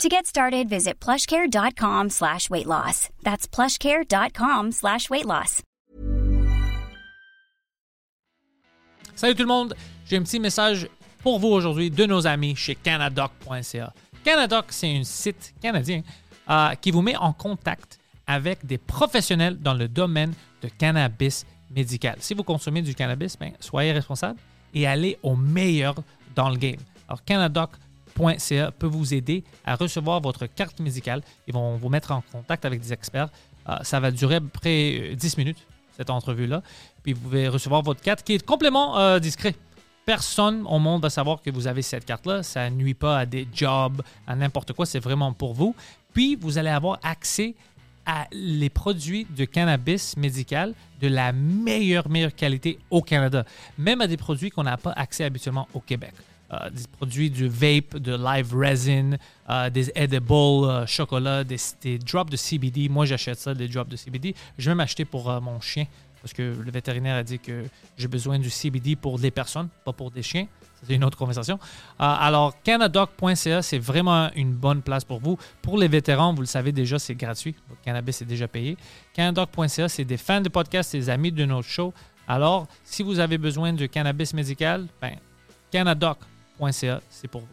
To get started, visit plushcare.com slash weight loss. That's plushcare.com slash weight loss. Salut tout le monde, j'ai un petit message pour vous aujourd'hui de nos amis chez canadoc.ca. Canadoc, c'est un site canadien euh, qui vous met en contact avec des professionnels dans le domaine de cannabis médical. Si vous consommez du cannabis, ben, soyez responsable et allez au meilleur dans le game. Alors, canadoc.ca peut vous aider à recevoir votre carte médicale. Ils vont vous mettre en contact avec des experts. Euh, ça va durer à peu près 10 minutes, cette entrevue-là. Puis vous pouvez recevoir votre carte qui est complètement euh, discret. Personne au monde va savoir que vous avez cette carte-là. Ça nuit pas à des jobs, à n'importe quoi. C'est vraiment pour vous. Puis vous allez avoir accès à les produits de cannabis médical de la meilleure, meilleure qualité au Canada, même à des produits qu'on n'a pas accès habituellement au Québec. Euh, des produits du vape, de live resin, euh, des edibles euh, chocolat, des, des drops de CBD. Moi, j'achète ça, des drops de CBD. Je vais m'acheter pour mon chien parce que le vétérinaire a dit que j'ai besoin du CBD pour des personnes, pas pour des chiens. C'est une autre conversation. Alors, canadoc.ca, c'est vraiment une bonne place pour vous. Pour les vétérans, vous le savez déjà, c'est gratuit. Le cannabis est déjà payé. Canadoc.ca, c'est des fans de podcast, des amis de notre show. Alors, si vous avez besoin de cannabis médical, ben, canadoc.ca, c'est pour vous.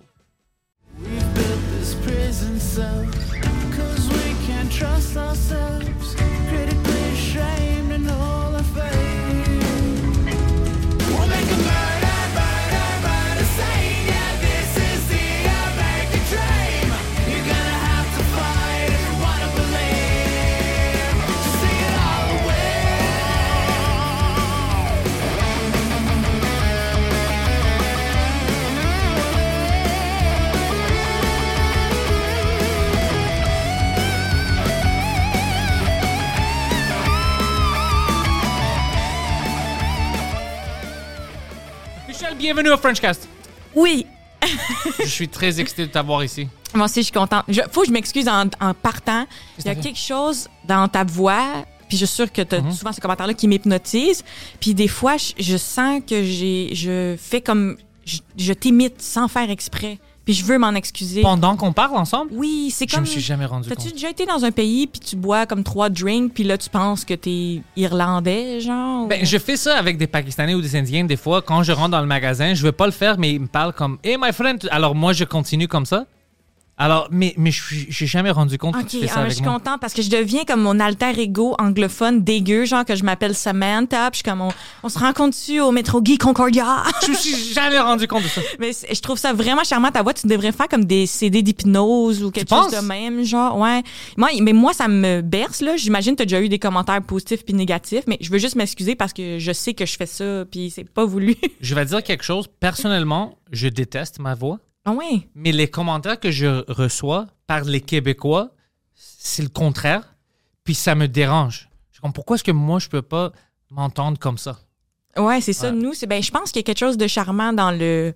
Bienvenue au Frenchcast. Oui. Je suis très excité de t'avoir ici. Moi aussi, je suis contente. Je, faut que je m'excuse en, en partant. Il y a quelque chose dans ta voix, puis je suis sûre que tu as souvent ce commentaire-là qui m'hypnotise. Puis des fois, je, je sens que j'ai, je fais comme. Je, je t'imite sans faire exprès. Puis je veux m'en excuser. Pendant qu'on parle ensemble, Oui, c'est je comme. me suis jamais rendu T'as-tu déjà été dans un pays, puis tu bois comme trois drinks, puis là, tu penses que t'es irlandais, genre? ou- Ben, je fais ça avec des Pakistanais ou des Indiens des fois. Quand je rentre dans le magasin, je veux pas le faire, mais ils me parlent comme Hey, my friend. Alors moi, je continue comme ça? Alors, mais, mais je suis- j'ai jamais rendu compte que tu fais ça ah, je suis moi. contente parce que je deviens comme mon alter ego anglophone dégueu, genre que je m'appelle Samantha, puis je suis comme on, on se rencontre dessus au métro Guy Concordia? Je me suis jamais rendu compte de ça. mais je trouve ça vraiment charmant ta voix. Tu devrais faire comme des CD d'hypnose ou quelque Tu chose penses? de même, genre ouais. Moi, mais moi ça me berce là. J'imagine que tu as déjà eu des commentaires positifs puis négatifs, mais je veux juste m'excuser parce que je sais que je fais ça puis c'est pas voulu. Je vais dire quelque chose. Personnellement, je déteste ma voix, ah mais les commentaires que je reçois par les Québécois, c'est le contraire. Puis ça me dérange. Je comme, pourquoi est-ce que moi, je peux pas m'entendre comme ça? Ouais, c'est ça. Ouais. Nous, c'est ben, je pense qu'il y a quelque chose de charmant dans le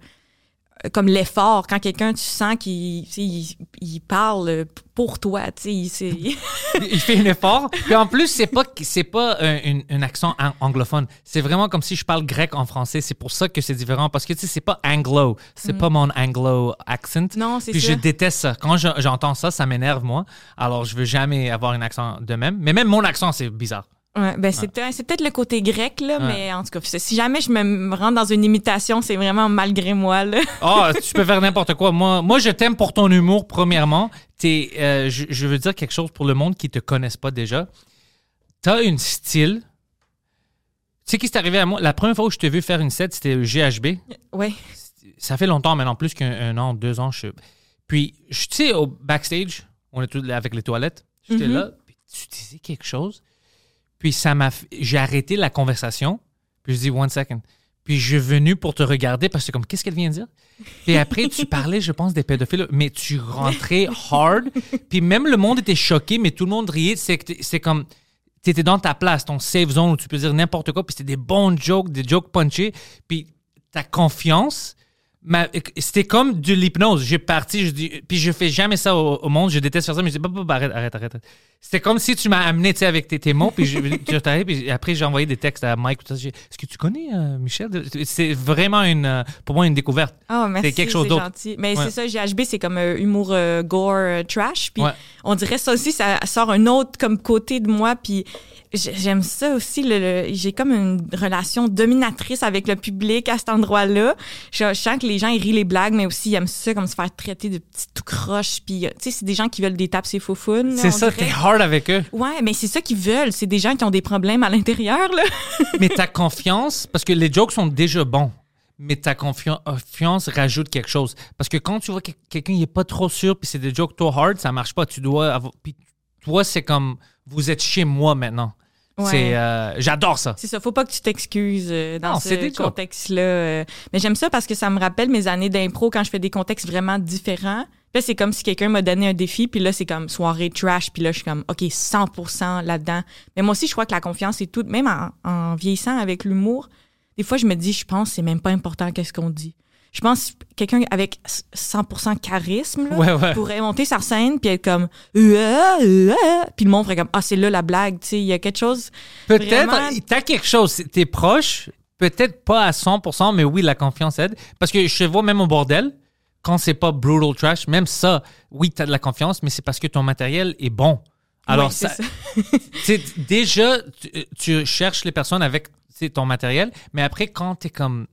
comme l'effort quand quelqu'un tu sens qu'il tu sais, il, il parle pour toi, tu sais, il- il fait un effort. Puis en plus, c'est pas c'est pas un, un- un accent an- anglophone. C'est vraiment comme si je parle grec en français. C'est pour ça que c'est différent parce que tu sais, c'est pas anglo. C'est pas mon anglo accent. Non, c'est Puis ça. je déteste ça. Quand je- j'entends ça, ça m'énerve moi. Alors je veux jamais avoir un accent de même. Mais même mon accent, c'est bizarre. Ouais, ben c'est peut-être c'est peut-être le côté grec là, mais en tout cas, si jamais je me rends dans une imitation, c'est vraiment malgré moi là. Oh, tu peux faire n'importe quoi. Moi, moi, je t'aime pour ton humour, premièrement. T'es, euh, je, je veux dire quelque chose pour le monde qui te connaisse pas déjà. T'as une style. Tu sais qui c'est arrivé à moi? La première fois où je t'ai vu faire une set, c'était au GHB. Ouais. Ça fait longtemps maintenant, plus qu'un un an, deux ans. Je... Puis, tu sais, au backstage, on est tous avec les toilettes. J'étais Mhm. là, puis tu disais quelque chose. Puis, ça m'a j'ai arrêté la conversation. Puis, je dis, one second. Puis, je suis venu pour te regarder parce que, comme, qu'est-ce qu'elle vient de dire? Puis après, tu parlais, je pense, des pédophiles, mais tu rentrais hard. Puis même le monde était choqué, mais tout le monde riait. C'est c'est comme, t'étais dans ta place, ton safe zone où tu peux dire n'importe quoi, puis c'était des bons jokes, des jokes punchés, puis ta confiance. C'était comme de l'hypnose. J'ai parti, je dis, puis je fais jamais ça au, au monde. Je déteste faire ça, mais je dis, bah, bah, bah, arrête, arrête, arrête. C'était comme si tu m'as amené, tu sais, avec tes, tes mots, puis je, je puis après j'ai envoyé des textes à Mike. Est-ce que tu connais euh, Michel? C'est vraiment une, euh, pour moi une découverte. Oh, merci, C'est quelque chose d'autre. Mais Ouais. c'est ça, GHB, c'est comme euh, humour euh, gore, trash. Puis Ouais. on dirait ça aussi, ça sort un autre comme côté de moi. Puis j'ai- j'aime ça aussi. le- le- j'ai comme une relation dominatrice avec le public à cet endroit-là. Je, je sens que les gens, ils rient les blagues, mais aussi ils aiment ça, comme se faire traiter de petits tout croche. Puis, tu sais, c'est des gens qui veulent des tapes ses faux. C'est ça, t'es hard avec eux. Ouais, mais c'est ça qu'ils veulent. C'est des gens qui ont des problèmes à l'intérieur, là. mais ta confiance, parce que les jokes sont déjà bons, mais ta confian- confiance rajoute quelque chose. Parce que quand tu vois que quelqu'un n'est pas trop sûr, puis c'est des jokes trop hard, ça marche pas. Tu dois avoir. Puis toi, c'est comme vous êtes chez moi maintenant. Ouais. C'est, euh, j'adore ça. C'est ça, faut pas que tu t'excuses euh, dans Non, ce contexte-là. euh. Mais j'aime ça parce que ça me rappelle mes années d'impro quand je fais des contextes vraiment différents. Là, c'est comme si quelqu'un m'a donné un défi, puis là, c'est comme soirée trash, puis là, je suis comme, OK, 100% là-dedans. Mais moi aussi, je crois que la confiance est tout, même en, en vieillissant avec l'humour, des fois, je me dis, je pense, c'est même pas important qu'est-ce qu'on dit. Je pense que quelqu'un avec 100% charisme là, Ouais, ouais. pourrait monter sur scène puis être comme Euh, euh, puis le monde ferait comme ah c'est là la blague tu sais il y a quelque chose Peut-être, Vraiment- t'as quelque chose, t'es proche, peut-être pas à 100%, mais oui, la confiance aide. Parce que je vois même au bordel, quand c'est pas brutal trash, même ça, oui, t'as de la confiance, mais c'est parce que ton matériel est bon. Alors, ça, déjà, tu, tu cherches les personnes avec ton matériel, mais après, quand t'es comme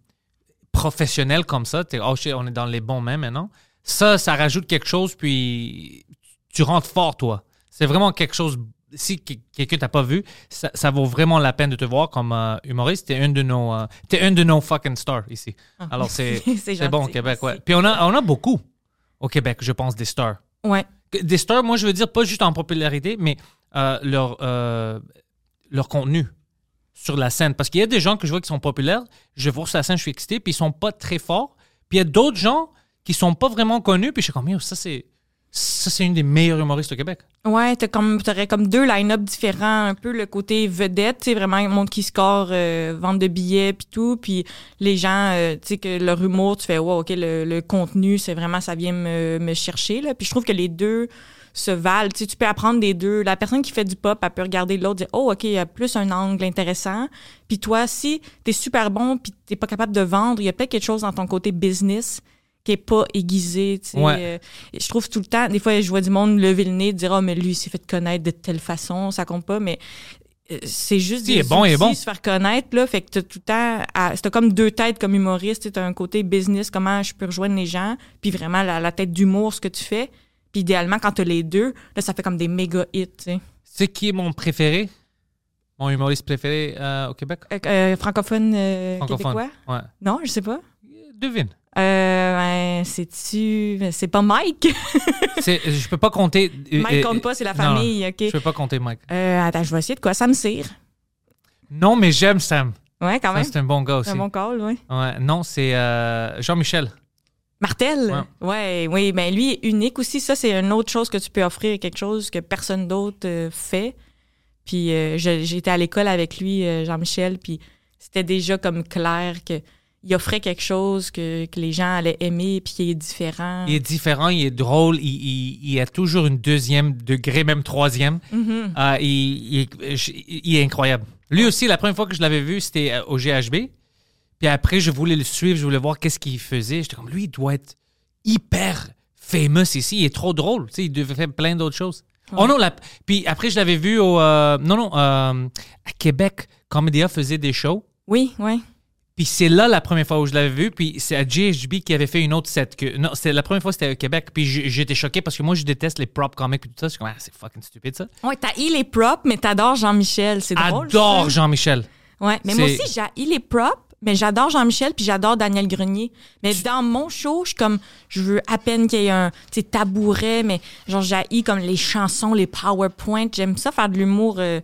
professionnel comme ça, t'es, oh shit, on est dans les bons mains maintenant, ça, ça rajoute quelque chose, puis tu rentres fort, toi. C'est vraiment quelque chose. Si que- quelqu'un t'a pas vu, ça, ça vaut vraiment la peine de te voir comme euh, humoriste. T'es un de nos, euh, t'es un de nos fucking stars ici. Alors c'est, bon au Québec, ouais. Puis on a, on a beaucoup au Québec, je pense, des stars. ouais Des stars, moi, je veux dire pas juste en popularité, mais euh, leur, leur contenu sur la scène. Parce qu'il y a des gens que je vois qui sont populaires, je vois sur la scène, je suis excité, puis ils sont pas très forts. Puis il y a d'autres gens qui sont pas vraiment connus, puis je suis comme, ça c'est, ça c'est une des meilleurs humoristes au Québec. Ouais, t'as comme, t'aurais comme deux line-up différents, un peu le côté vedette, sais, vraiment le monde qui score, euh, vente de billets puis tout, puis les gens, euh, tu sais, que leur humour, tu fais, wow, ok, le, contenu, c'est vraiment, ça vient me, me chercher, là. Puis je trouve que les deux se valent, tu sais, tu peux apprendre des deux. La personne qui fait du pop, elle peut regarder l'autre, dire, oh, ok, il y a plus un angle intéressant. Puis toi, si t'es super bon, puis t'es pas capable de vendre, il y a peut-être quelque chose dans ton côté business qui est pas aiguisé, tu sais. Ouais. Euh, je trouve tout le temps, des fois, je vois du monde lever le nez, dire, oh, mais lui, il s'est fait connaître de telle façon, ça compte pas, mais euh, c'est juste Si, des il est bon, il est outils, bon. se faire connaître, là, fait que t'as tout le temps, t'as comme deux têtes comme humoriste, t'as un côté business, comment je peux rejoindre les gens, puis vraiment la, la tête d'humour, ce que tu fais, puis idéalement, quand t'as les deux, là, ça fait comme des méga hits, tu sais. C'est qui est mon préféré? Mon humoriste préféré euh, au Québec? Euh, euh, francophone, euh, Francophone. québécois? Ouais. Non, je sais pas. Devine. Euh, c'est-tu... C'est pas Mike? C'est, je peux pas compter. Mike compte pas, c'est la non, famille, OK. Je peux pas compter Mike. Attends, je vais essayer de quoi? Sam Cyr? Non, mais j'aime Sam. Ouais, quand même. c'est un bon gars aussi. C'est un bon call, ouais. Ouais, non, c'est Jean-Michel. Martel, ouais. oui, mais lui est unique aussi. Ça, c'est une autre chose que tu peux offrir, quelque chose que personne d'autre euh, fait. Puis euh, j'étais à l'école avec lui, euh, Jean-Michel, puis c'était déjà comme clair que il offrait quelque chose que, que les gens allaient aimer, puis qui est différent. Il est différent, il est drôle, il, il, il a toujours une deuxième degré, même troisième. Mhm. Euh, il, il est- il incroyable. Lui aussi, la première fois que je l'avais vu, c'était au GHB. Puis après, je voulais le suivre, je voulais voir qu'est-ce qu'il faisait. J'étais comme, lui, il doit être hyper famous ici. Il est trop drôle. Tu sais, il devait faire plein d'autres choses. Oh non, la- puis après, je l'avais vu au. euh, non, non, euh, à Québec, Comédia faisait des shows. Oui, oui. Puis c'est là la première fois où je l'avais vu. Puis c'est à GHB qui avait fait une autre set. Que, non, c'était la première fois c'était au Québec. Puis j'étais choqué parce que moi, je déteste les prop comics et tout ça. Je suis comme, ah, c'est fucking stupide ça. Ouais, t'as il est propre, mais t'adores Jean-Michel. C'est drôle. Adore. Jean-Michel. Ouais, mais moi aussi, j'ai il est propre, mais j'adore Jean-Michel puis j'adore Daniel Grenier. Mais dans mon show, je suis comme je veux à peine qu'il y ait un tabouret, mais genre j'ai comme les chansons, les PowerPoint, j'aime ça faire de l'humour euh,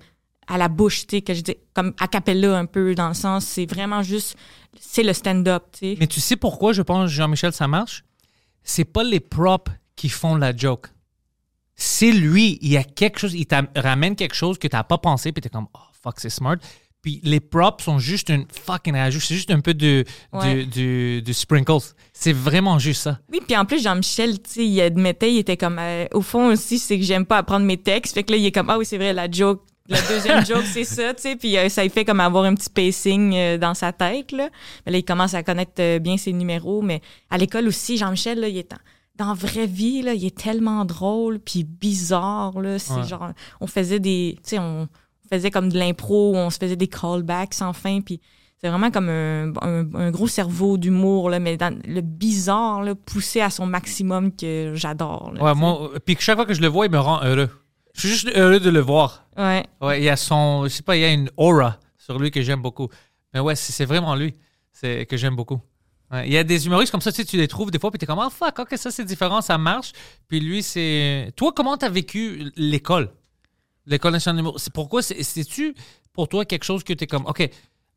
à la bouche, tu sais que je dis comme a cappella un peu dans le sens c'est vraiment juste c'est le stand-up, tu sais. Mais tu sais pourquoi je pense Jean-Michel ça marche? C'est pas les props qui font la joke. c'est lui. Il y a quelque chose, il ramène quelque chose que tu n'as pas pensé, puis tu es comme, oh fuck, c'est smart. Puis les props sont juste une fucking rajout. C'est juste un peu de, Ouais. de sprinkles. C'est vraiment juste ça. Oui, puis en plus, Jean-Michel, tu sais, il admettait, il était comme, euh, au fond aussi, c'est que j'aime pas apprendre mes textes. Fait que là, il est comme, ah oui, c'est vrai, la joke, la deuxième joke, c'est ça, tu sais. Puis euh, ça lui fait comme avoir un petit pacing euh, dans sa tête, là. Mais là, il commence à connaître bien ses numéros. Mais à l'école aussi, Jean-Michel, là, il est en- dans la vraie vie, là, il est tellement drôle, puis bizarre, là. C'est Ouais. genre, on faisait des, tu sais, on faisait comme de l'impro, on se faisait des callbacks sans fin, puis c'est vraiment comme un, un- un gros cerveau d'humour, là, mais dans le bizarre, là, poussé à son maximum que j'adore. là, Ouais, moi, puis que chaque fois que je le vois, il me rend heureux. Je suis juste heureux de le voir. Ouais. Ouais, il y a son, je sais pas, il y a une aura sur lui que j'aime beaucoup. Mais ouais, c'est c'est vraiment lui c'est que j'aime beaucoup. Ouais, il y a des humoristes comme ça, tu sais, tu les trouves des fois, puis t'es comme, ah fuck, ok, ça c'est différent, ça marche. Puis lui, c'est. Toi, comment t'as vécu l'école? L'école nationale d'humour. C'est pourquoi c'est- c'est-tu pour toi quelque chose que t'es comme, ok,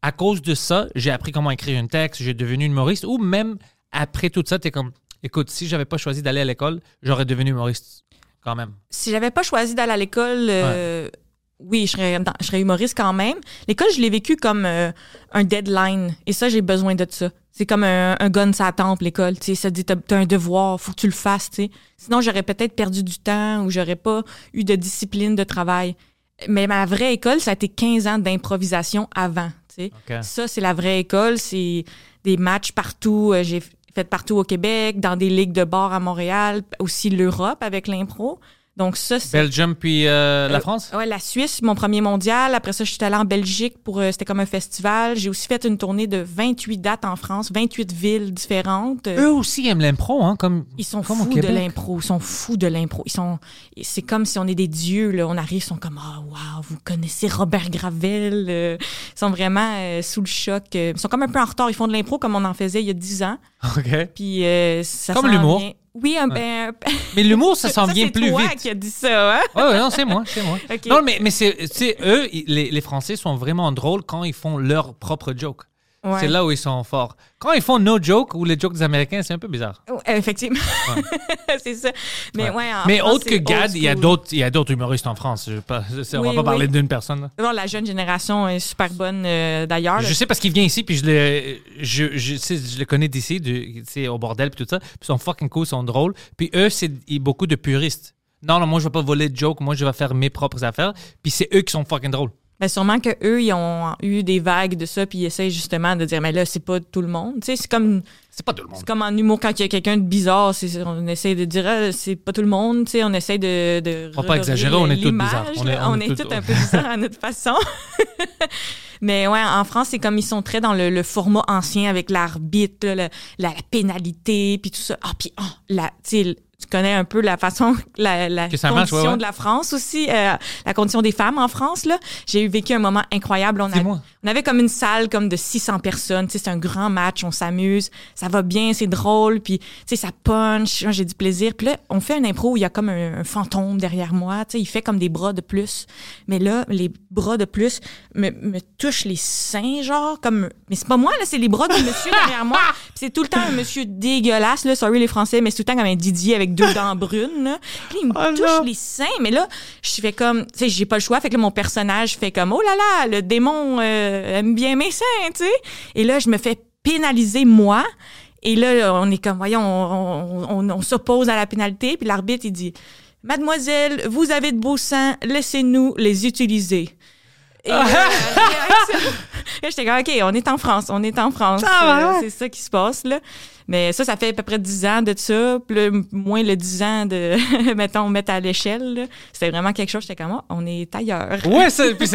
à cause de ça, j'ai appris comment écrire un texte, j'ai devenu humoriste, ou même après tout ça, t'es comme, écoute, si j'avais pas choisi d'aller à l'école, j'aurais devenu humoriste quand même. Si j'avais pas choisi d'aller à l'école, euh, oui, je serais, dans- je serais humoriste quand même. L'école, je l'ai vécu comme euh, un deadline. Et ça, j'ai besoin de ça. C'est comme un, un gun sa tempe, l'école. Tu sais, ça dit, t'as un devoir, faut que tu le fasses, tu sais. Sinon, j'aurais peut-être perdu du temps ou j'aurais pas eu de discipline de travail. Mais ma vraie école, ça a été 15 ans d'improvisation avant, tu sais. Ça, c'est la vraie école. C'est des matchs partout. Euh, J'ai fait partout au Québec, dans des ligues de bar à Montréal, aussi l'Europe avec l'impro. Donc ça, c'est... Belgium puis euh, la Euh, France? Ouais, la Suisse, mon premier mondial. Après ça, je suis allée en Belgique pour. euh, c'était comme un festival. J'ai aussi fait une tournée de 28 dates en France, 28 villes différentes. Euh, Eux aussi aiment l'impro, hein, comme, Ils sont comme fous de l'impro. Ils sont fous de l'impro. Ils sont. C'est comme si on est des dieux. Là. On arrive, ils sont comme ah wow, vous connaissez Robert Gravel. euh, ils sont vraiment euh, sous le choc. euh, Ils sont comme un peu en retard. Ils font de l'impro comme on en faisait il y a 10 ans. OK. Puis euh, ça Comme l'humour. Oui, un, ben, Mais l'humour, ça s'en vient c'est plus toi vite. qui a dit ça, hein? Non, c'est moi, c'est moi. Non, mais, mais c'est, eux, les, les Français sont vraiment drôles quand ils font leur propre joke. Ouais. C'est là où ils sont forts. Quand ils font no joke ou les jokes des Américains, c'est un peu bizarre. Oh, effectivement. c'est ça. Mais ouais, en mais France, autre que c'est Gad, il y a d'autres, il y a d'autres humoristes en France. Je, pas- on va pas oui. parler d'une personne. là. Non, la jeune génération est super bonne euh, d'ailleurs. Je sais parce qu'il vient ici, puis je le, je, je, le connais d'ici, sais, au bordel, puis tout ça. Puis ils sont fucking cool, ils sont drôles. Puis eux, c'est beaucoup de puristes. Non, non, moi, je vais pas voler de jokes. Moi, je vais faire mes propres affaires. Puis c'est eux qui sont fucking drôles. Ben, sûrement que eux ils ont eu des vagues de ça puis ils essayent justement de dire mais là c'est pas tout le monde. Tu sais, c'est comme C'est pas tout le monde. c'est comme en humour quand il y a quelqu'un de bizarre, on essaie de dire ah, c'est pas tout le monde, tu sais, on essaie de de Faut pas exagérer, on est tous bizarres. On est- on On est est tous- tous un peu bizarres à notre façon. Mais ouais, en France, c'est comme ils sont très dans le, le format ancien avec l'arbitre, la, la pénalité, puis tout ça. Ah, puis ah, la, tu sais, tu connais un peu la façon, la, la ça marche, condition ouais, ouais. de la France aussi, euh, la condition des femmes en France. là. J'ai eu vécu un moment incroyable. On, a- on avait comme une salle comme de 600 personnes. Tu sais, c'est un grand match, on s'amuse, ça va bien, c'est drôle, puis tu sais, ça punch. J'ai du plaisir. Puis là, on fait un impro où il y a comme un, un fantôme derrière moi. Tu sais, il fait comme des bras de plus. Mais là, les bras de plus me, me touchent les seins, genre comme. Mais c'est pas moi là, c'est les bras du monsieur derrière moi. C'est tout le temps un monsieur dégueulasse là. Sorry les Français, mais c'est tout le temps comme un Didier avec deux dents brunes. Là. Puis il me Oh touche non. les seins, mais là, je fais comme, tu sais, j'ai pas le choix. Fait que là, mon personnage fait comme, oh là là, le démon euh, aime bien mes seins, tu sais. Et là, je me fais pénaliser moi. Et là, on est comme, voyons, on, on- on s'oppose à la pénalité. Puis l'arbitre, il dit, Mademoiselle, vous avez de beaux seins, laissez-nous les utiliser. Et réaction- Là, j'étais comme, OK, on est en France, on est en France. Ah, ouais. Euh, c'est ça qui se passe, là. Mais ça, ça fait à peu près 10 ans de ça. Là, moins le 10 ans de, mettons, mettre à l'échelle. C'était vraiment quelque chose. J'étais comme, oh, on est ailleurs. Ouais, c'est- puis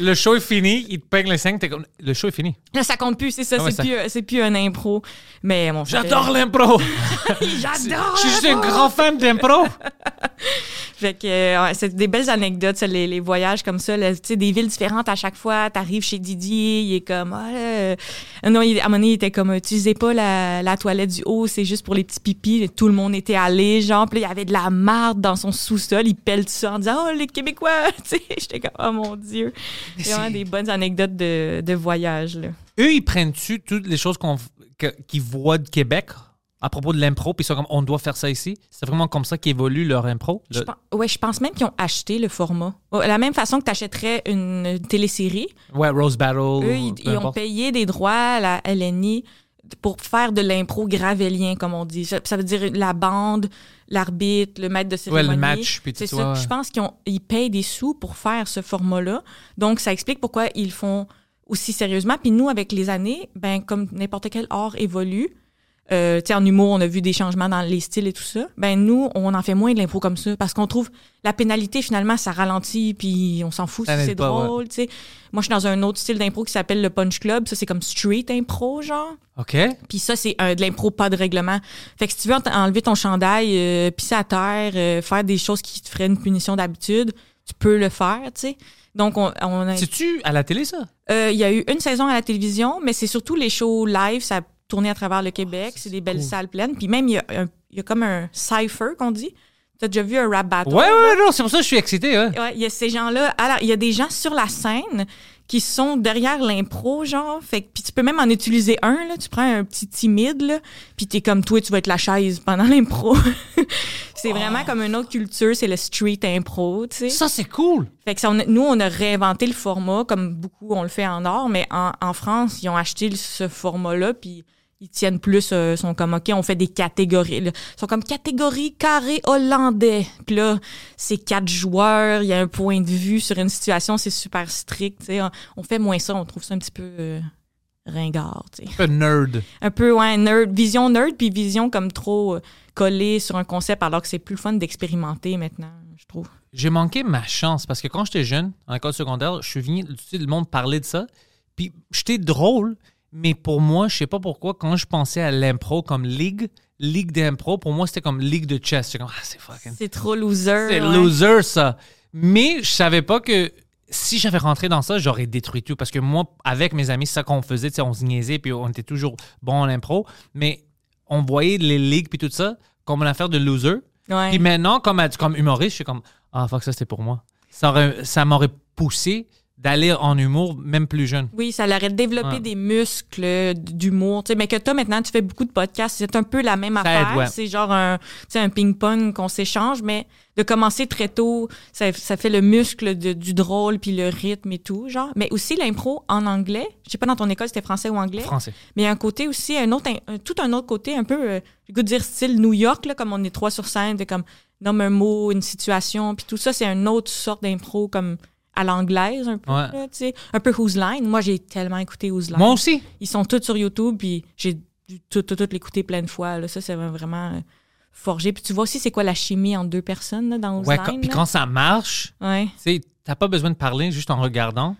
le show est fini, il te peigne les cinq, t'es comme, le show est fini. Là, ça compte plus, c'est ça. Ah c'est ça- plus, plus un impro. Mais bon, ça J'adore l'impro! J'adore! Je suis juste un grand fan d'impro! Fait que euh, ouais, c'est des belles anecdotes, ça, les, les voyages comme ça, là, tu sais, des villes différentes à chaque fois. T'arrives chez Didier, il est comme, ah, là, euh, non, il, à un moment donné, il était comme, utilisez pas la, la toilette du haut, c'est juste pour les petits pipis. Tout le monde était allé, genre, puis il y avait de la marde dans son sous-sol, il pèle ça en disant, oh, les Québécois, tu sais, j'étais comme, oh mon Dieu. C'est vraiment des bonnes anecdotes de, de voyage, là. Eux, ils prennent-tu toutes les choses qu'on, que- qu'ils voient de Québec? à propos de l'impro, puis ils sont comme on doit faire ça ici? C'est vraiment comme ça qu'évolue leur impro. Je Le- pen- ouais, je pense même qu'ils ont acheté le format. Oh, La même façon que tu achèterais une télésérie, Ouais, Rose Battle. eux, ils, ils ont payé des droits à la LNI pour faire de l'impro gravélien, comme on dit. Ça, ça veut dire la bande, l'arbitre, le maître de Ouais, cérémonie. le match, puis C'est ça. ouais. Je pense qu'ils ils payent des sous pour faire ce format-là. Donc, ça explique pourquoi ils font aussi sérieusement. Puis nous, avec les années, ben comme n'importe quel art évolue, euh, en humour, on a vu des changements dans les styles et tout ça. Ben nous, on en fait moins de l'impro comme ça parce qu'on trouve la pénalité finalement, ça ralentit puis on s'en fout Ça si c'est pas, drôle. Moi, je suis dans un autre style d'impro qui s'appelle le punch club. Ça, c'est comme street impro, genre. OK. Puis ça, c'est euh, de l'impro, pas de règlement. Fait que si tu veux en- enlever ton chandail, euh, pisser à terre, euh, faire des choses qui te feraient une punition d'habitude, tu peux le faire, tu sais. Donc, on, on a- C'est-tu à la télé, ça? euh, il y a eu une saison à la télévision, mais c'est surtout les shows live, ça a tourné à travers le Québec. c'est des belles cool. salles pleines. Puis même, il y, a un- il y a comme un cypher qu'on dit. T'as déjà vu un rap battle? Ouais, ouais, non, c'est pour ça que je suis excité. Ouais. Ouais, il y a ces gens-là. Alors, il y a des gens sur la scène qui sont derrière l'impro, genre. Fait que, puis tu peux même en utiliser un, là. Tu prends un petit timide, là. Puis t'es comme toi, tu vas être la chaise pendant l'impro. c'est vraiment comme une autre culture, c'est le street impro, tu sais. Ça, c'est cool. Fait que ça, on nous, on a réinventé le format, comme beaucoup on le fait en or, mais en, en France, ils ont acheté ce format-là, puis ils tiennent plus, euh, sont comme, OK, on fait des catégories. là. Ils sont comme catégorie carré hollandais. Puis là, c'est quatre joueurs, il y a un point de vue sur une situation, c'est super strict. sais. On, fait moins ça, on trouve ça un petit peu euh, ringard. Un peu nerd. Un peu, ouais, nerd, vision nerd, puis vision comme trop euh, collée sur un concept, alors que c'est plus fun d'expérimenter maintenant, je trouve. J'ai manqué ma chance parce que quand j'étais jeune, en école secondaire, je suis venu, tu sais, le monde parlait de ça. Puis j'étais drôle, mais pour moi, je sais pas pourquoi, quand je pensais à l'impro comme ligue, ligue d'impro, pour moi, c'était comme ligue de chess. J'étais comme, ah, c'est fucking. C'est trop loser. C'est ouais. loser, ça. Mais je savais pas que si j'avais rentré dans ça, j'aurais détruit tout. Parce que moi, avec mes amis, c'est ça qu'on faisait. On se niaisait, puis on était toujours bon en impro. Mais on voyait les ligues, puis tout ça, comme une affaire de loser. Ouais. Puis maintenant, comme, comme humoriste, je suis comme, ah, fuck, ça, c'était pour moi. Ça m'aurait poussé d'aller en humour, même plus jeune. Oui, ça l'aurait développé Ouais. des muscles d'humour. Mais que toi, maintenant, tu fais beaucoup de podcasts. C'est un peu la même Ça affaire. ouais. C'est genre un, un ping-pong qu'on s'échange, mais de commencer très tôt, ça, ça fait le muscle de- du drôle, puis le rythme et tout, genre. Mais aussi l'impro en anglais. Je sais pas dans ton école, c'était français ou anglais. Français. Mais il y a un côté aussi, un autre, un- tout un autre côté, un peu, euh, de dire style New York, là, comme on est trois sur scène, de comme nomme un mot, une situation, puis tout ça, c'est une autre sorte d'impro, comme à l'anglaise, un peu, Ouais. là, tu sais. Un peu Whose Line? Moi, j'ai tellement écouté Whose Line. Moi aussi. Ils sont tous sur YouTube, puis j'ai dû tout, tout, tout l'écouter plein de fois. Là. Ça, c'est vraiment euh, forgé. Puis tu vois aussi c'est quoi la chimie entre deux personnes là, dans Whose Ouais, Line. quand- puis quand ça marche, Ouais. tu t'as pas besoin de parler juste en regardant.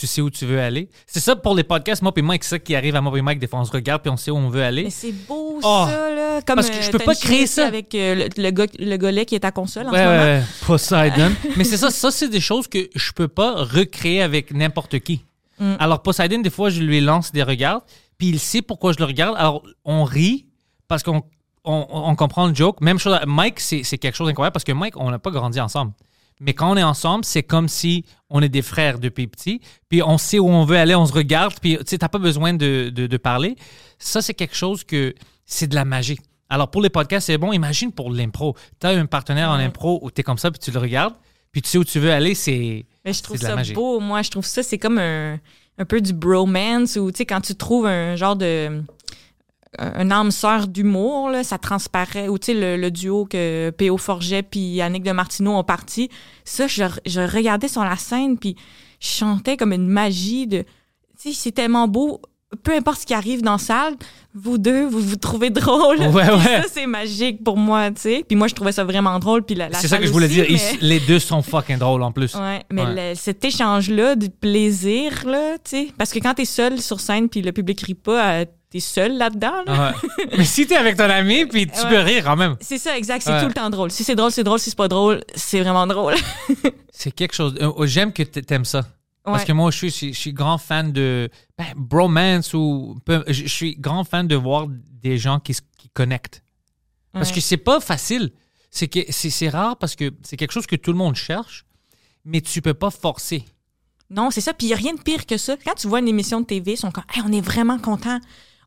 Tu sais où tu veux aller. C'est ça pour les podcasts, moi et Mike, c'est ça qui arrive à moi et Mike. Des fois, on se regarde puis on sait où on veut aller. Mais c'est beau, Oh, ça, là. Comme, parce que je peux pas créer ça. Avec euh, le, le, golet qui est à console en Ouais, ce moment. ouais. Poseidon. Mais c'est ça, ça, c'est des choses que je peux pas recréer avec n'importe qui. Mm. Alors, Poseidon, des fois, je lui lance des regards, puis il sait pourquoi je le regarde. Alors, on rit parce qu'on on, on comprend le joke. Même chose, Mike, c'est quelque chose d'incroyable parce que Mike, on n'a pas grandi ensemble. Mais quand on est ensemble, c'est comme si on est des frères depuis petit. Puis on sait où on veut aller, on se regarde. Puis tu sais, t'as pas besoin de, de, de parler. Ça, c'est quelque chose que c'est de la magie. Alors pour les podcasts, c'est bon. Imagine pour l'impro. Tu as un partenaire en impro où tu es comme ça, puis tu le regardes, puis tu sais où tu veux aller. C'est Mais je trouve de la ça magie. beau. Moi, je trouve ça, c'est comme un, un peu du bromance ou, tu sais, quand tu trouves un genre de. Un âme sœur d'humour, là, ça transparaît. Ou, tu sais, le, le duo que P.O. Forget puis Annick de Martineau ont parti. Ça, je, je regardais sur la scène puis je chantais comme une magie de. Tu sais, c'est tellement beau. Peu importe ce qui arrive dans la salle, vous deux, vous vous trouvez drôle. Ouais, ouais. Ça, c'est magique pour moi, tu sais. Puis moi, je trouvais ça vraiment drôle. Puis la, la c'est ça que je voulais aussi, dire. Ils- les deux sont fucking drôles en plus. Ouais, mais Ouais. le- cet échange-là du plaisir, là, tu sais, parce que quand t'es seul sur scène puis le public rit pas, euh, t'es seul là-dedans, là? Ouais. Mais si t'es avec ton ami, puis tu Ouais. peux rire quand même. C'est ça, exact, c'est Ouais. tout le temps drôle. Si c'est drôle, c'est drôle, si c'est pas drôle, c'est vraiment drôle. C'est quelque chose. euh, J'aime que t'a- t'aimes ça. Parce que moi, je suis, je grand fan de ben, bromance ou. Je suis grand fan de voir des gens qui, qui connectent. Parce que c'est pas facile. C'est que c'est rare parce que c'est quelque chose que tout le monde cherche, mais tu peux pas forcer. Non, c'est ça, puis y a rien de pire que ça. Quand tu vois une émission de TV, ils sont comme, hey, on est vraiment content.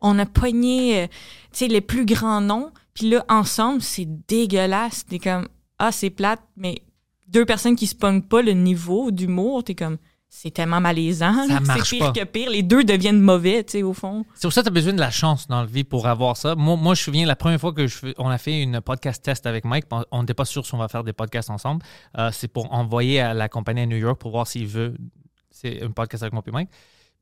On a pogné, euh, tu sais, les plus grands noms. Puis là, ensemble, c'est dégueulasse. T'es comme, ah, c'est plate, mais deux personnes qui se pognent pas le niveau d'humour, t'es comme, c'est tellement malaisant. C'est pire pas. que pire. Les deux deviennent mauvais, tu sais, au fond. C'est pour ça que tu as besoin de la chance dans la vie pour avoir ça. Moi, moi je me souviens la première fois que je fais- on a fait une podcast test avec Mike, on- n'était pas sûr si on va faire des podcasts ensemble. Euh, c'est pour envoyer à la compagnie à New York pour voir s'il veut. C'est un podcast avec moi et Mike.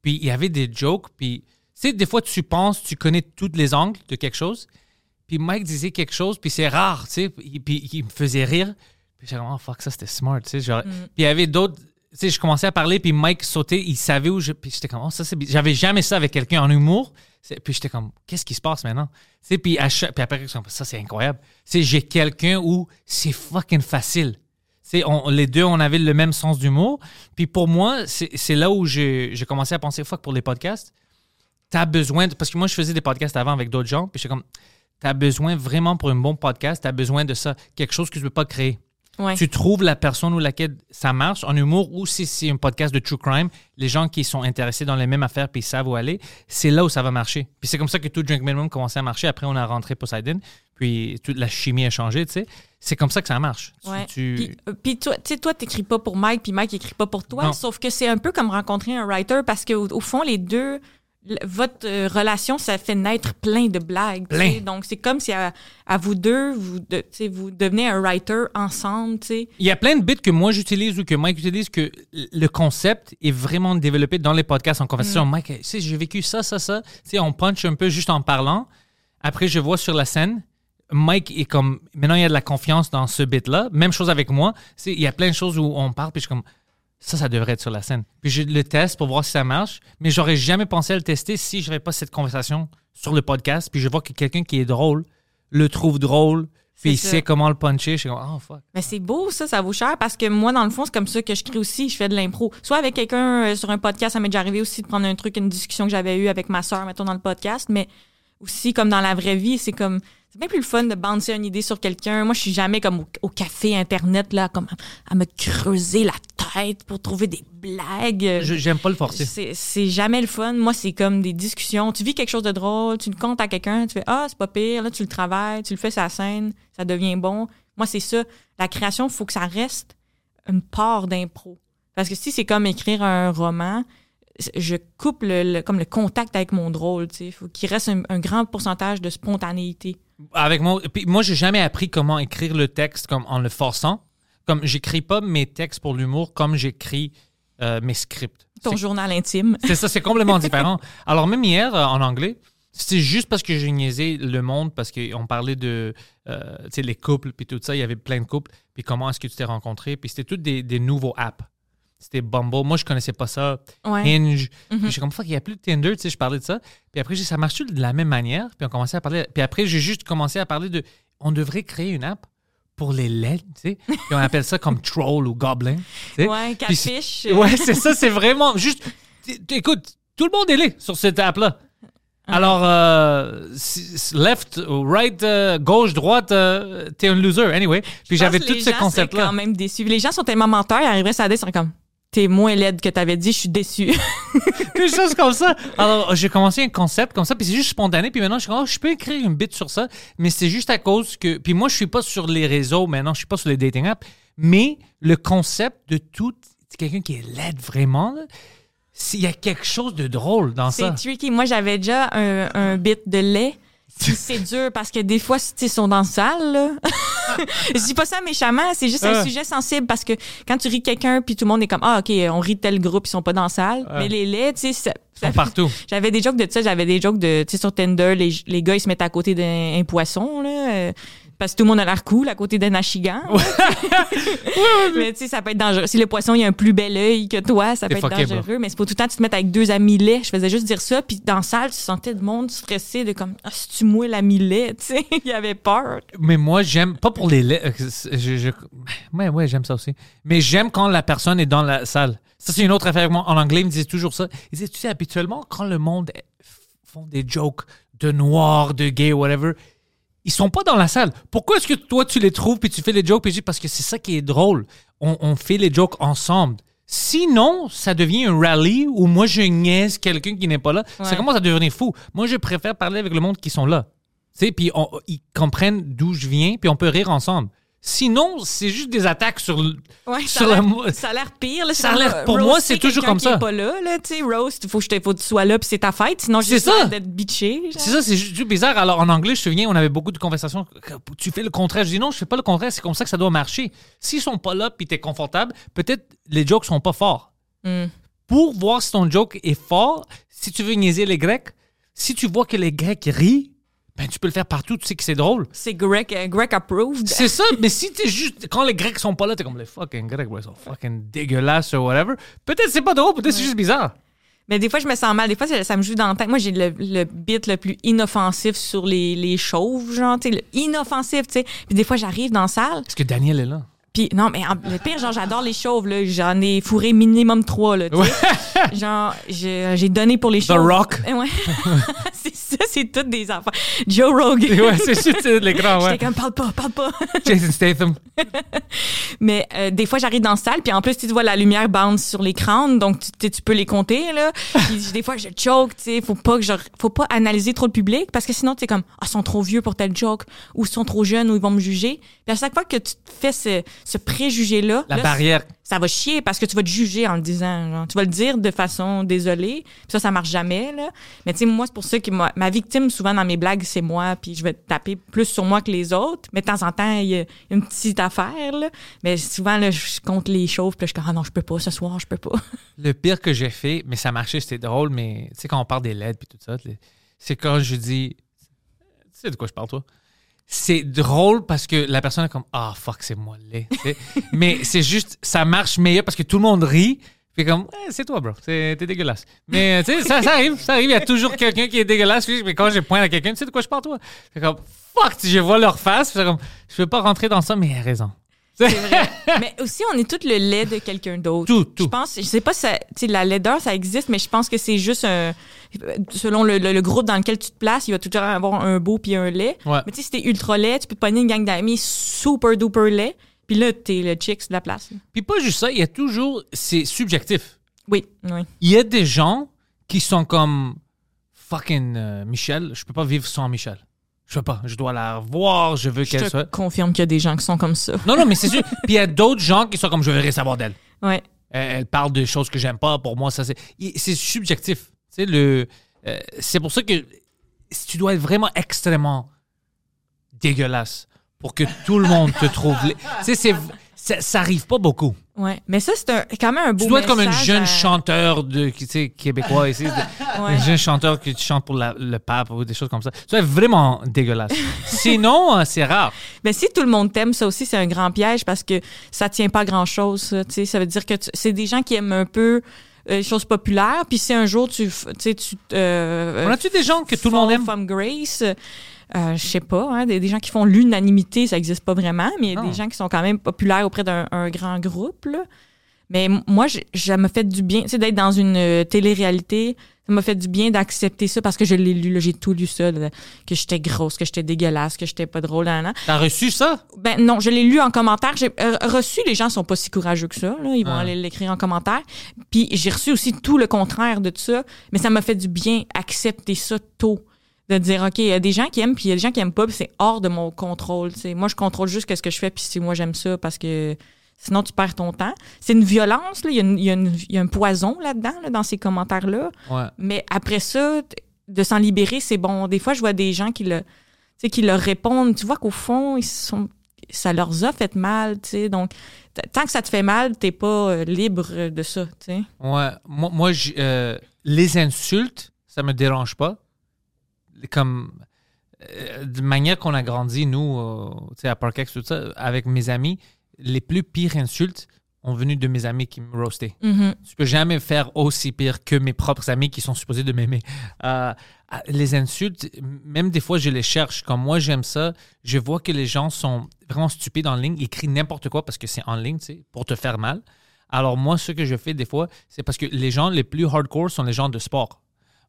Puis il y avait des jokes. Puis, sais, des fois, tu penses, tu connais tous les angles de quelque chose. Puis Mike disait quelque chose, puis c'est rare, tu sais. Puis, il me faisait rire. Puis j'étais comme, oh fuck, ça c'était smart, tu sais. genre- Puis il y avait d'autres. Tu sais, je commençais à parler, puis Mike sautait, il savait où je. Puis j'étais comme, oh, ça c'est. J'avais jamais ça avec quelqu'un en humour. Puis j'étais comme, qu'est-ce qui se passe maintenant? Tu sais, puis, à chaque- puis après, ça c'est incroyable. Tu sais, j'ai quelqu'un où c'est fucking facile. On- les deux, on avait le même sens d'humour. Puis pour moi, c'est c'est là où j'ai j'ai commencé à penser, fuck, pour les podcasts, t'as besoin. de- parce que moi, je faisais des podcasts avant avec d'autres gens, puis j'étais comme, t'as besoin vraiment pour un bon podcast, t'as besoin de ça, quelque chose que tu peux pas créer. Ouais. Tu trouves la personne ou laquelle ça marche en humour ou si c'est un podcast de true crime, les gens qui sont intéressés dans les mêmes affaires puis ils savent où aller, c'est là où ça va marcher. Puis c'est comme ça que tout Drink Minimum commençait à marcher. Après, on a rentré Poseidon, puis toute la chimie a changé, tu sais. C'est comme ça que ça marche. Tu- Ouais. tu- Puis, euh, puis toi, tu toi, t'écris pas pour Mike, puis Mike écrit pas pour toi. Non. Sauf que c'est un peu comme rencontrer un writer parce que au, au fond, les deux, votre euh, relation, ça fait naître plein de blagues. Plein. Donc c'est comme si à, à vous deux, vous, de- devenez un writer ensemble. Il y a plein de bits que moi j'utilise ou que Mike utilise que le concept est vraiment développé dans les podcasts en conversation. Mike, tu sais, j'ai vécu ça, ça, ça. On punch un peu juste en parlant. Après, je vois sur la scène, Mike est comme, maintenant il y a de la confiance dans ce bit-là. Même chose avec moi. Il y a plein de choses où on parle, puis je suis comme, ça, ça devrait être sur la scène. Puis je le teste pour voir si ça marche, mais j'aurais jamais pensé à le tester si je n'avais pas cette conversation sur le podcast. Puis je vois que quelqu'un qui est drôle le trouve drôle, puis il ça. sait comment le puncher. Je suis comme, oh fuck. Mais c'est beau, ça, ça vaut cher parce que moi, dans le fond, c'est comme ça que je crée aussi. Je fais de l'impro. Soit avec quelqu'un euh, sur un podcast, ça m'est déjà arrivé aussi de prendre un truc, une discussion que j'avais eue avec ma soeur, mettons, dans le podcast, mais aussi comme dans la vraie vie, c'est comme. C'est bien plus le fun de bouncer une idée sur quelqu'un. Moi, je suis jamais comme au, au café Internet, là, comme à me creuser la tête pour trouver des blagues. J'aime pas le forcer. C'est c'est jamais le fun. Moi, c'est comme des discussions. Tu vis quelque chose de drôle, tu le comptes à quelqu'un, tu fais Ah, c'est pas pire, là, tu le travailles, tu le fais sur la scène, ça devient bon. Moi, c'est ça. La création, il faut que ça reste une part d'impro. Parce que si c'est comme écrire un roman, je coupe le, le- comme le contact avec mon drôle. Il faut qu'il reste un, un grand pourcentage de spontanéité. Avec moi, puis moi, j'ai jamais appris comment écrire le texte comme en le forçant. Comme j'écris pas mes textes pour l'humour comme j'écris euh, mes scripts. Ton journal intime. C'est ça, c'est complètement différent. Alors même hier euh, en anglais, c'est juste parce que j'ai niaisé le monde parce qu'on parlait de euh, les couples puis tout ça, il y avait plein de couples puis comment est-ce que tu t'es rencontré puis c'était tous des, des nouveaux apps. C'était Bumble, moi je connaissais pas ça. Ouais. Hinge. Puis j'ai comme, fuck, il n'y a plus de Tinder, tu sais, je parlais de ça. Puis après, ça marche de la même manière? Puis on commençait à parler. Puis après, j'ai juste commencé à parler de, on devrait créer une app pour les LED, tu sais. Puis on appelle ça comme Troll ou Goblin. tu sais. Ouais, catfish. Ouais, c'est ça, c'est vraiment juste. Écoute, tout le monde est là sur cette app-là. Alors, euh, left, right, euh, gauche, droite, euh, t'es un loser. Anyway, puis j'avais Je pense tout que ce les gens seraient concept-là. quand même déçus. Les gens sont tellement menteurs, ils arriveraient la dé, ils seraient comme T'es moins laide que t'avais dit, je suis déçu. des choses comme ça. Alors, j'ai commencé un concept comme ça, puis c'est juste spontané. Puis maintenant, je suis comme, oh, je peux écrire une bit sur ça, mais c'est juste à cause que. Puis moi, je suis pas sur les réseaux maintenant, je suis pas sur les dating apps, mais le concept de tout, c'est quelqu'un qui est laid vraiment, là, s'il y a quelque chose de drôle dans C'est ça. tricky. Moi, j'avais déjà un, un bit de lait. C'est dur parce que des fois, ils sont dans la salle. Là. je dis pas ça méchamment, c'est juste un Ah. sujet sensible parce que quand tu ris quelqu'un, puis tout le monde est comme Ah, OK, on rit de tel groupe, ils sont pas dans la salle. Ah. Mais les laits, tu sais, ça- ça- partout. j'avais des jokes de ça, j'avais des jokes de, tu sais, sur Tinder, les, les gars, ils se mettent à côté d'un un poisson, là. Parce que tout le monde a l'air cool à côté d'un achigan. mais tu sais, ça peut être dangereux. Si le poisson, il a un plus bel œil que toi, ça peut être bro. dangereux. Mais c'est pas tout le temps que tu te mettes avec deux amis laits. Je faisais juste dire ça. Puis dans la salle, tu sentais le monde stressé de comme, ah, si tu mouilles l'ami lait, tu sais? il avait peur. Mais moi, j'aime, pas pour les laits, euh, je, je- ouais, ouais, j'aime ça aussi. Mais j'aime quand la personne est dans la salle. Ça, c'est une autre affaire. moi. En anglais, ils me disaient toujours ça. Ils disaient, tu sais, habituellement, quand le monde font des jokes de noir, de gay, whatever, ils sont pas dans la salle. Pourquoi est-ce que toi, tu les trouves puis tu fais les jokes? Puis parce que c'est ça qui est drôle. On, on fait les jokes ensemble. Sinon, ça devient un rallye où moi, je niaise quelqu'un qui n'est pas là. Ça commence à devenir fou. Moi, je préfère parler avec le monde qui sont là. Tu sais, puis ils comprennent d'où je viens, puis on peut rire ensemble. Sinon, c'est juste des attaques sur le... Ouais, Sur ça, a la ça a l'air pire. Là, Ça a l'air- pour euh, moi, c'est toujours comme qui est ça. pas là, là, tu sais, roast, faut que, je te- faut que tu sois là, puis c'est ta fête, sinon j'ai ça. d'être bitché. C'est ça, c'est juste bizarre. Alors, en anglais, je te souviens, on avait beaucoup de conversations. Tu fais le contraire. Je dis non, je fais pas le contraire. C'est comme ça que ça doit marcher. S'ils sont pas là, puis t'es confortable, peut-être les jokes sont pas forts. Mm. Pour voir si ton joke est fort, si tu veux niaiser les Grecs, si tu vois que les Grecs rient, ben, tu peux le faire partout. Tu sais que c'est drôle. C'est Greg, euh, Greg approved. C'est ça, mais si t'es juste. Quand les Grecs sont pas là, t'es comme les fucking Grecs, ouais, ils sont fucking dégueulasses ou whatever. Peut-être c'est pas drôle, peut-être c'est juste bizarre. Mais des fois, je me sens mal. Des fois, ça, ça me joue dans la tête. Moi, j'ai le, le bit le plus inoffensif sur les, les chauves, genre, tu sais, le inoffensif, tu sais. Puis des fois, j'arrive dans la salle, Est-ce que Daniel est là? puis non, mais en- le pire, genre, j'adore les chauves, là. J'en ai fourré minimum trois, là, tu sais. Genre, j'ai donné pour les The chauves. Rock. Eh Ouais. c'est toutes des enfants. Joe Rogan. ouais, c'est juste l'écran, ouais. J'étais comme, parle pas, parle pas. Jason Statham. Mais euh, des fois, j'arrive dans la salle, puis en plus, tu vois la lumière bounce sur les crânes, donc tu, tu- peux les compter, là. Puis des fois, je choke, tu sais. Faut pas que je, faut pas analyser trop le public, parce que sinon, tu es comme, ah, ils sont trop vieux pour tel joke, ou ils sont trop jeunes, ou ils vont me juger. Puis à chaque fois que tu te fais ce, ce préjugé-là, La là, barrière. Ça va chier parce que tu vas te juger en le disant. Tu vas le dire de façon désolée. Puis ça, ça marche jamais. Mais tu sais, moi, c'est pour ça que moi, ma victime, souvent dans mes blagues, c'est moi. Puis je vais taper plus sur moi que les autres. Mais de temps en temps, il y a une petite affaire. Mais souvent, là, je compte les chauves. Puis je comme, ah non, je peux pas. Ce soir, je peux pas. Le pire que j'ai fait, mais ça marchait, c'était drôle, mais tu sais, quand on parle des LED puis tout ça, c'est quand je dis. Tu sais de quoi je parle, toi? C'est drôle parce que la personne est comme Ah, fuck, c'est moi laid. mais c'est juste, ça marche meilleur parce que tout le monde rit. Puis comme, Eh, c'est toi, bro. T'es dégueulasse. Mais tu sais, ça, ça arrive. Ça arrive. Il y a toujours quelqu'un qui est dégueulasse. Mais quand je pointe à quelqu'un, tu sais de quoi je parle, toi? C'est comme, fuck, je vois leur face. c'est comme, je veux pas rentrer dans ça, mais il a raison. C'est vrai. Mais aussi, on est tous le lait de quelqu'un d'autre. Tout, tout. Je pense, je sais pas si ça- la laideur, ça existe, mais je pense que c'est juste un, selon le, le- le groupe dans lequel tu te places, il va toujours avoir un beau puis un lait. Ouais. Mais tu sais, si t'es ultra laid, tu peux te pogner une gang d'amis super duper laid, puis là, t'es le chicks de la place. Puis pas juste ça, il y a toujours, c'est subjectif. Oui, oui. il y a des gens qui sont comme fucking euh, Michel, je peux pas vivre sans Michel. Je peux pas, je dois la revoir, je veux Je qu'elle te soit. confirme qu'il y a des gens qui sont comme ça. Non, non, mais c'est sûr. Puis il y a d'autres gens qui sont comme je veux rien savoir d'elle. Ouais. Elle, elle parle de choses que j'aime pas. Pour moi, ça c'est. C'est subjectif. Tu sais, le. euh, c'est pour ça que si tu dois être vraiment extrêmement dégueulasse pour que tout le monde te trouve. Tu sais, c'est- ça, arrive pas beaucoup. Ouais. Mais ça, c'est un- quand même un beau Tu dois être comme un jeune à- chanteur de, tu sais, québécois ici. Ouais. Un jeune chanteur qui chante pour la- le pape ou des choses comme ça. Tu être vraiment dégueulasse. Sinon, euh, c'est rare. Mais si tout le monde t'aime, ça aussi, c'est un grand piège parce que ça tient pas à grand-chose. Ça, ça veut dire que c'est des gens qui aiment un peu euh, les choses populaires. Puis si un jour, tu tu tu... Euh, On a-tu des gens que tout le monde aime? from grace, euh, je sais pas, hein, des, des gens qui font l'unanimité, ça existe pas vraiment, mais il y a Non. des gens qui sont quand même populaires auprès d'un un grand groupe. Là. Mais moi, ça m'a fait du bien, tu sais, d'être dans une euh, télé-réalité, ça m'a fait du bien d'accepter ça parce que je l'ai lu, là, j'ai tout lu ça, là, que j'étais grosse, que j'étais dégueulasse, que j'étais pas drôle. T'as reçu ça? Ben non, je l'ai lu en commentaire. J'ai euh, reçu, les gens sont pas si courageux que ça. Là. Ils vont aller l'écrire en commentaire. Puis j'ai reçu aussi tout le contraire de ça. Mais ça m'a fait du bien accepter ça tôt. De dire, OK, il y a des gens qui aiment, puis il y a des gens qui aiment pas, puis c'est hors de mon contrôle. Moi, je contrôle juste ce que je fais, puis si moi j'aime ça, parce que sinon tu perds ton temps. C'est une violence, là. Il y y y a un poison là-dedans, là, dans ces commentaires-là. Ouais. Mais après ça, de s'en libérer, c'est bon. Des fois, je vois des gens qui le, qui leur répondent. Tu vois qu'au fond, ils sont, ça leur a fait mal, tu sais. Donc, tant que ça te fait mal, t'es pas euh, libre de ça, tu sais. Ouais. Moi, moi euh, les insultes, ça me dérange pas. Comme. euh, de manière qu'on a grandi, nous, euh, tu sais, à Parkex, tout ça, avec mes amis, les plus pires insultes ont venu de mes amis qui me roastaient. Mhm. Tu peux jamais faire aussi pire que mes propres amis qui sont supposés de m'aimer. Euh, les insultes, même des fois, je les cherche. Comme moi, j'aime ça. Je vois que les gens sont vraiment stupides en ligne. Ils crient n'importe quoi parce que c'est en ligne, tu sais, pour te faire mal. Alors, moi, ce que je fais des fois, c'est parce que les gens les plus hardcore sont les gens de sport.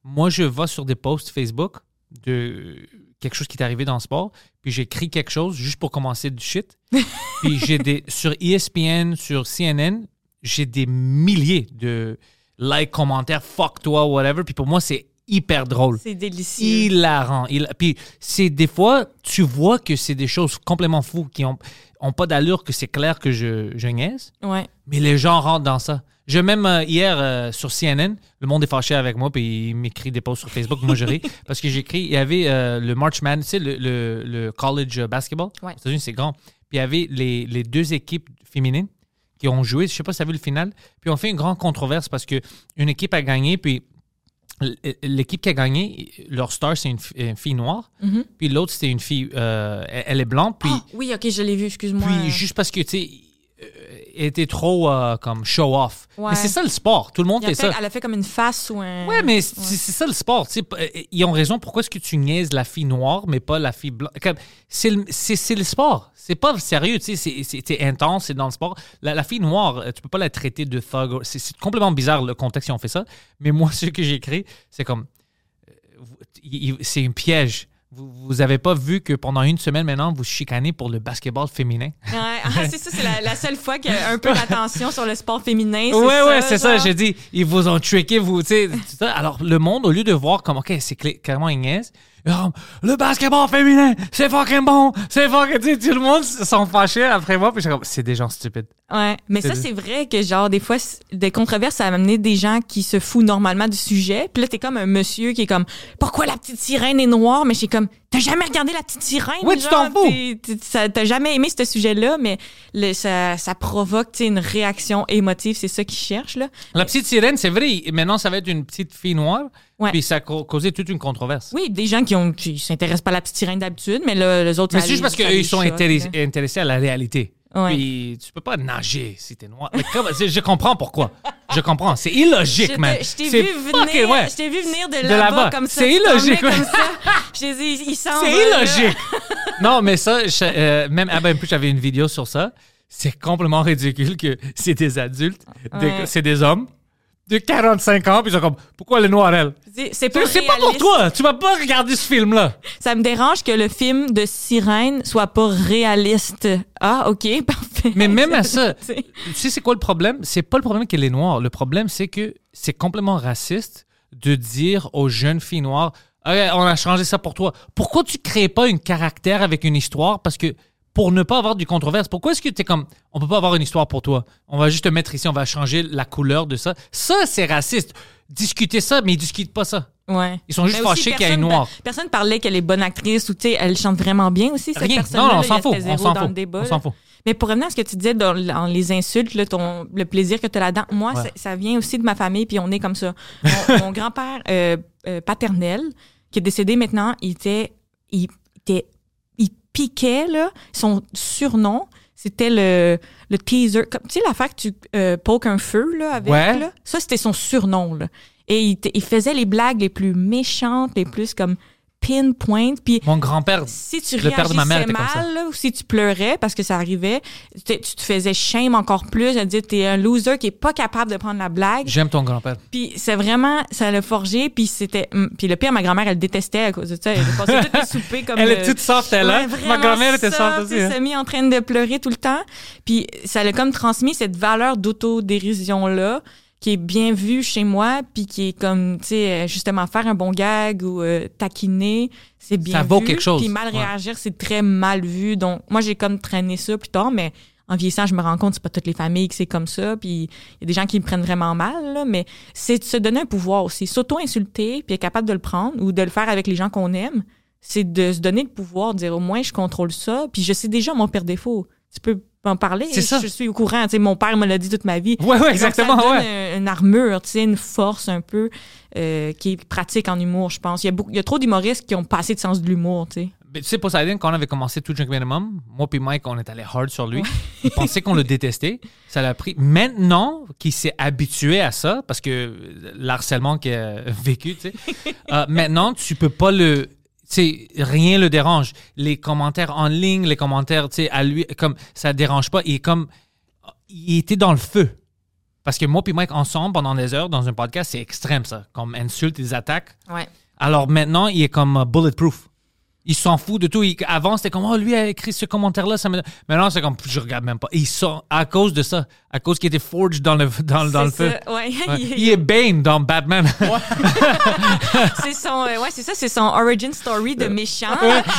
Moi, je vais sur des posts Facebook de quelque chose qui est arrivé dans le sport, puis j'écris quelque chose juste pour commencer du shit. puis j'ai des sur ESPN, sur CNN, j'ai des milliers de likes, commentaires, fuck toi, whatever. Puis pour moi, c'est hyper drôle. C'est délicieux. Hilarant. Il- Puis c'est des fois, tu vois que c'est des choses complètement fous qui ont, ont pas d'allure, que c'est clair que je, je niaise. Ouais. Mais les gens rentrent dans ça. Je même euh, hier euh, sur CNN, le monde est fâché avec moi, puis il m'écrit des posts sur Facebook. moi, je ris parce que j'écris. Il y avait euh, le March Madness, tu sais, le, le- le college basketball. Ouais. Aux États-Unis, c'est grand. Puis il y avait les, les deux équipes féminines qui ont joué. Je sais pas si tu as vu le final. Puis on fait une grande controverse parce que une équipe a gagné, puis l'équipe qui a gagné, leur star, c'est une, fi- une fille noire. Mhm. Puis l'autre, c'était une fille, euh, elle, elle est blanche. Puis Ah, oui, ok, je l'ai vu, excuse-moi. puis juste parce que, tu sais, était trop euh, comme show-off. Ouais. Mais c'est ça le sport. Tout le monde fait, fait- ça. Elle a fait comme une face ou un. Ouais, mais c'est c'est ça le sport. tu sais. P- euh, Ils ont raison. Pourquoi est-ce que tu niaises la fille noire, mais pas la fille blanche? C'est le, le sport. C'est pas sérieux. C'est intense, c'est dans le sport. La, la fille noire, euh, tu peux pas la traiter de thug. C'est complètement bizarre le contexte si on fait ça. Mais moi, ce que j'ai écrit, c'est comme. euh, C'est un piège. Vous, vous avez pas vu que pendant une semaine maintenant, vous chicanez pour le basketball féminin? Ouais, ah, c'est ça, c'est la, la seule fois qu'il y a un peu d'attention sur le sport féminin. Ouais, ouais, c'est ça. J'ai dit, ils vous ont trické, vous, tu sais. tout ça. Alors, le monde, au lieu de voir comme, OK, c'est sont comme, le basketball féminin, c'est fucking bon, c'est fucking, tu sais, tout le monde sont fâchés après moi, puis je suis comme, c'est des gens stupides. Ouais, mais ça, c'est vrai que, genre, des fois, des controverses, ça a amené des gens qui se foutent normalement du sujet. Puis là, t'es comme un monsieur qui est comme, pourquoi la petite sirène est noire? Mais j'ai comme, t'as jamais regardé la petite sirène? Ouais, tu t'en fous. T'as jamais aimé ce sujet-là, mais le- ça, ça provoque, une réaction émotive. C'est ça qu'ils cherchent, là. La petite sirène, c'est vrai, maintenant, ça va être une petite fille noire, Ouais. puis ça a ca- causé toute une controverse. Oui, des gens qui ont qui s'intéressent pas à la petite sirène d'habitude, mais là, les autres, Mais c'est juste parce qu'ils sont intéressés à la réalité. Ouais. Puis tu peux pas nager si t'es noir. Mais comme- je, comprends pourquoi. Je comprends. C'est illogique, man. je t'ai vu venir, ouais. je t'ai vu venir de De là-bas comme ça. C'est illogique, comme ça. Je t'ai dit, il s'en C'est illogique. non, mais ça, je- euh, même à Ben Puch avait une vidéo sur ça. C'est complètement ridicule que c'est des adultes, Ouais. c'est des hommes de 45 ans, puis ils sont comme, pourquoi elle? C'est- C'est pas, C'est pas pour toi. Tu vas pas regarder ce film-là. Ça me dérange que le film de Sirène soit pas réaliste. Ah, OK, parfait. Mais même à ça, C'est- tu sais, c'est quoi le problème? C'est pas le problème qu'elle est noire. Le problème, c'est que c'est complètement raciste de dire aux jeunes filles noires, OK, on a changé ça pour toi. Pourquoi tu crées pas un caractère avec une histoire? Parce que pour ne pas avoir du controverse, pourquoi est-ce que tu es comme, on peut pas avoir une histoire pour toi? On va juste te mettre ici, on va changer la couleur de ça. Ça, c'est raciste. Discuter ça, mais ils discutent pas ça. Ouais. Ils sont juste aussi, fâchés qu'il y a une personne- noire. Personne parlait qu'elle est bonne actrice ou, tu sais, elle chante vraiment bien aussi, cette Rien. Non, non, on s'en fout. On s'en fout. On s'en fout. Mais pour revenir à ce que tu disais dans, dans les insultes, là, ton, le plaisir que tu as là-dedans, moi, Ouais. ça, ça vient aussi de ma famille, puis on est comme ça. Mon, mon grand-père euh, euh, paternel, qui est décédé maintenant, il était, il, était, il piquait, là, son surnom, c'était le, le teaser. Comme, tu sais, l'affaire que tu euh, pokes un feu, là, avec, Ouais. là, ça, c'était son surnom, là. Et il, il faisait les blagues les plus méchantes, les plus comme pinpoint, puis Mon grand-père, si tu Le père de ma mère comme ça. mal là, ou si tu pleurais parce que ça arrivait, tu te faisais shame encore plus, à dire t'es un loser qui est pas capable de prendre la blague. j'aime ton grand-père. Puis c'est vraiment ça l'a forgé puis c'était hum, puis le pire ma grand-mère elle le détestait à cause de ça, elle passait tout le souper comme Elle est toute soft, elle, hein? Ma grand-mère était soft aussi. hein? Elle s'est mis en train de pleurer tout le temps. Puis ça l'a comme transmis cette valeur d'autodérision-là qui est bien vue chez moi, puis qui est comme, tu sais, euh, justement, faire un bon gag ou euh, taquiner, c'est bien Ça vaut vu. quelque chose. Puis mal Ouais. réagir, c'est très mal vu. Donc, moi, j'ai comme traîné ça plus tard, mais en vieillissant, je me rends compte que c'est pas toutes les familles que c'est comme ça. Puis il y a des gens qui le prennent vraiment mal, là, mais c'est de se donner un pouvoir aussi. S'auto-insulter, puis être capable de le prendre ou de le faire avec les gens qu'on aime, c'est de se donner le pouvoir, de dire au moins je contrôle ça, puis je sais déjà mon pire défaut. Tu peux en parler. C'est ça. Je suis au courant. Mon père me l'a dit toute ma vie. Donc, exactement, ça donne ouais. une armure, une force un peu euh, qui est pratique en humour, je pense. Il y a, beaucoup, il y a trop d'humoristes qui ont pas assez de sens de l'humour, tu sais. Mais tu sais, Poseidon, quand on avait commencé tout Drink Minimum, moi puis Mike, on est allé hard sur lui. Il pensait qu'on le détestait. Ça l'a pris. Maintenant qu'il s'est habitué à ça, parce que l'harcèlement qu'il a vécu, tu sais, euh, maintenant, tu peux pas le. Tu sais, rien le dérange. Les commentaires en ligne, les commentaires, tu sais, à lui, comme ça dérange pas. Il est comme. Il était dans le feu. Parce que moi puis Mike, ensemble, pendant des heures, dans un podcast, c'est extrême, ça. Comme insulte, des attaques. Ouais. Alors maintenant, il est comme euh, bulletproof. Il s'en fout de tout. Il- avant, c'était comme, oh, lui a écrit ce commentaire-là. Ça me... Maintenant, c'est comme, je regarde même pas. Et Ils sont, à cause de ça, à cause qu'il était forged dans le, dans, dans le feu. ça, ouais. Ouais. Il- Il est Bane dans Batman. c'est son, euh, ouais, c'est ça, c'est son origin story de méchant.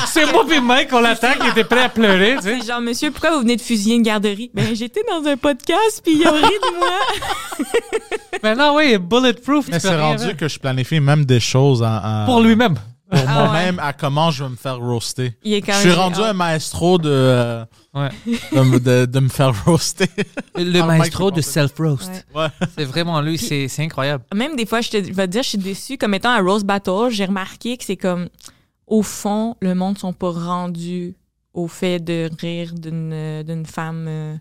C'est moi puis Mike, on l'attaque, il était prêt à pleurer, tu sais. C'est genre, monsieur, pourquoi vous venez de fusiller une garderie? Ben, j'étais dans un podcast, puis ils ont ri de moi. Maintenant, oui, il est bulletproof. Mais c'est rendu que je planifie même des choses en- en- Pour lui-même. Pour Ah moi-même à comment je vais me faire roaster. Il est quand Je suis rendu un maestro de, euh, Ouais. de, me- de- de me faire roaster. Le Ah, maestro de c'est self-roast. Ouais. Ouais. C'est vraiment lui, c'est c'est incroyable. Même des fois, je, te, je vais te dire, je suis déçue. Comme étant à Rose Battle, j'ai remarqué que c'est comme, au fond, le monde sont pas rendus au fait de rire d'une d'une femme. euh,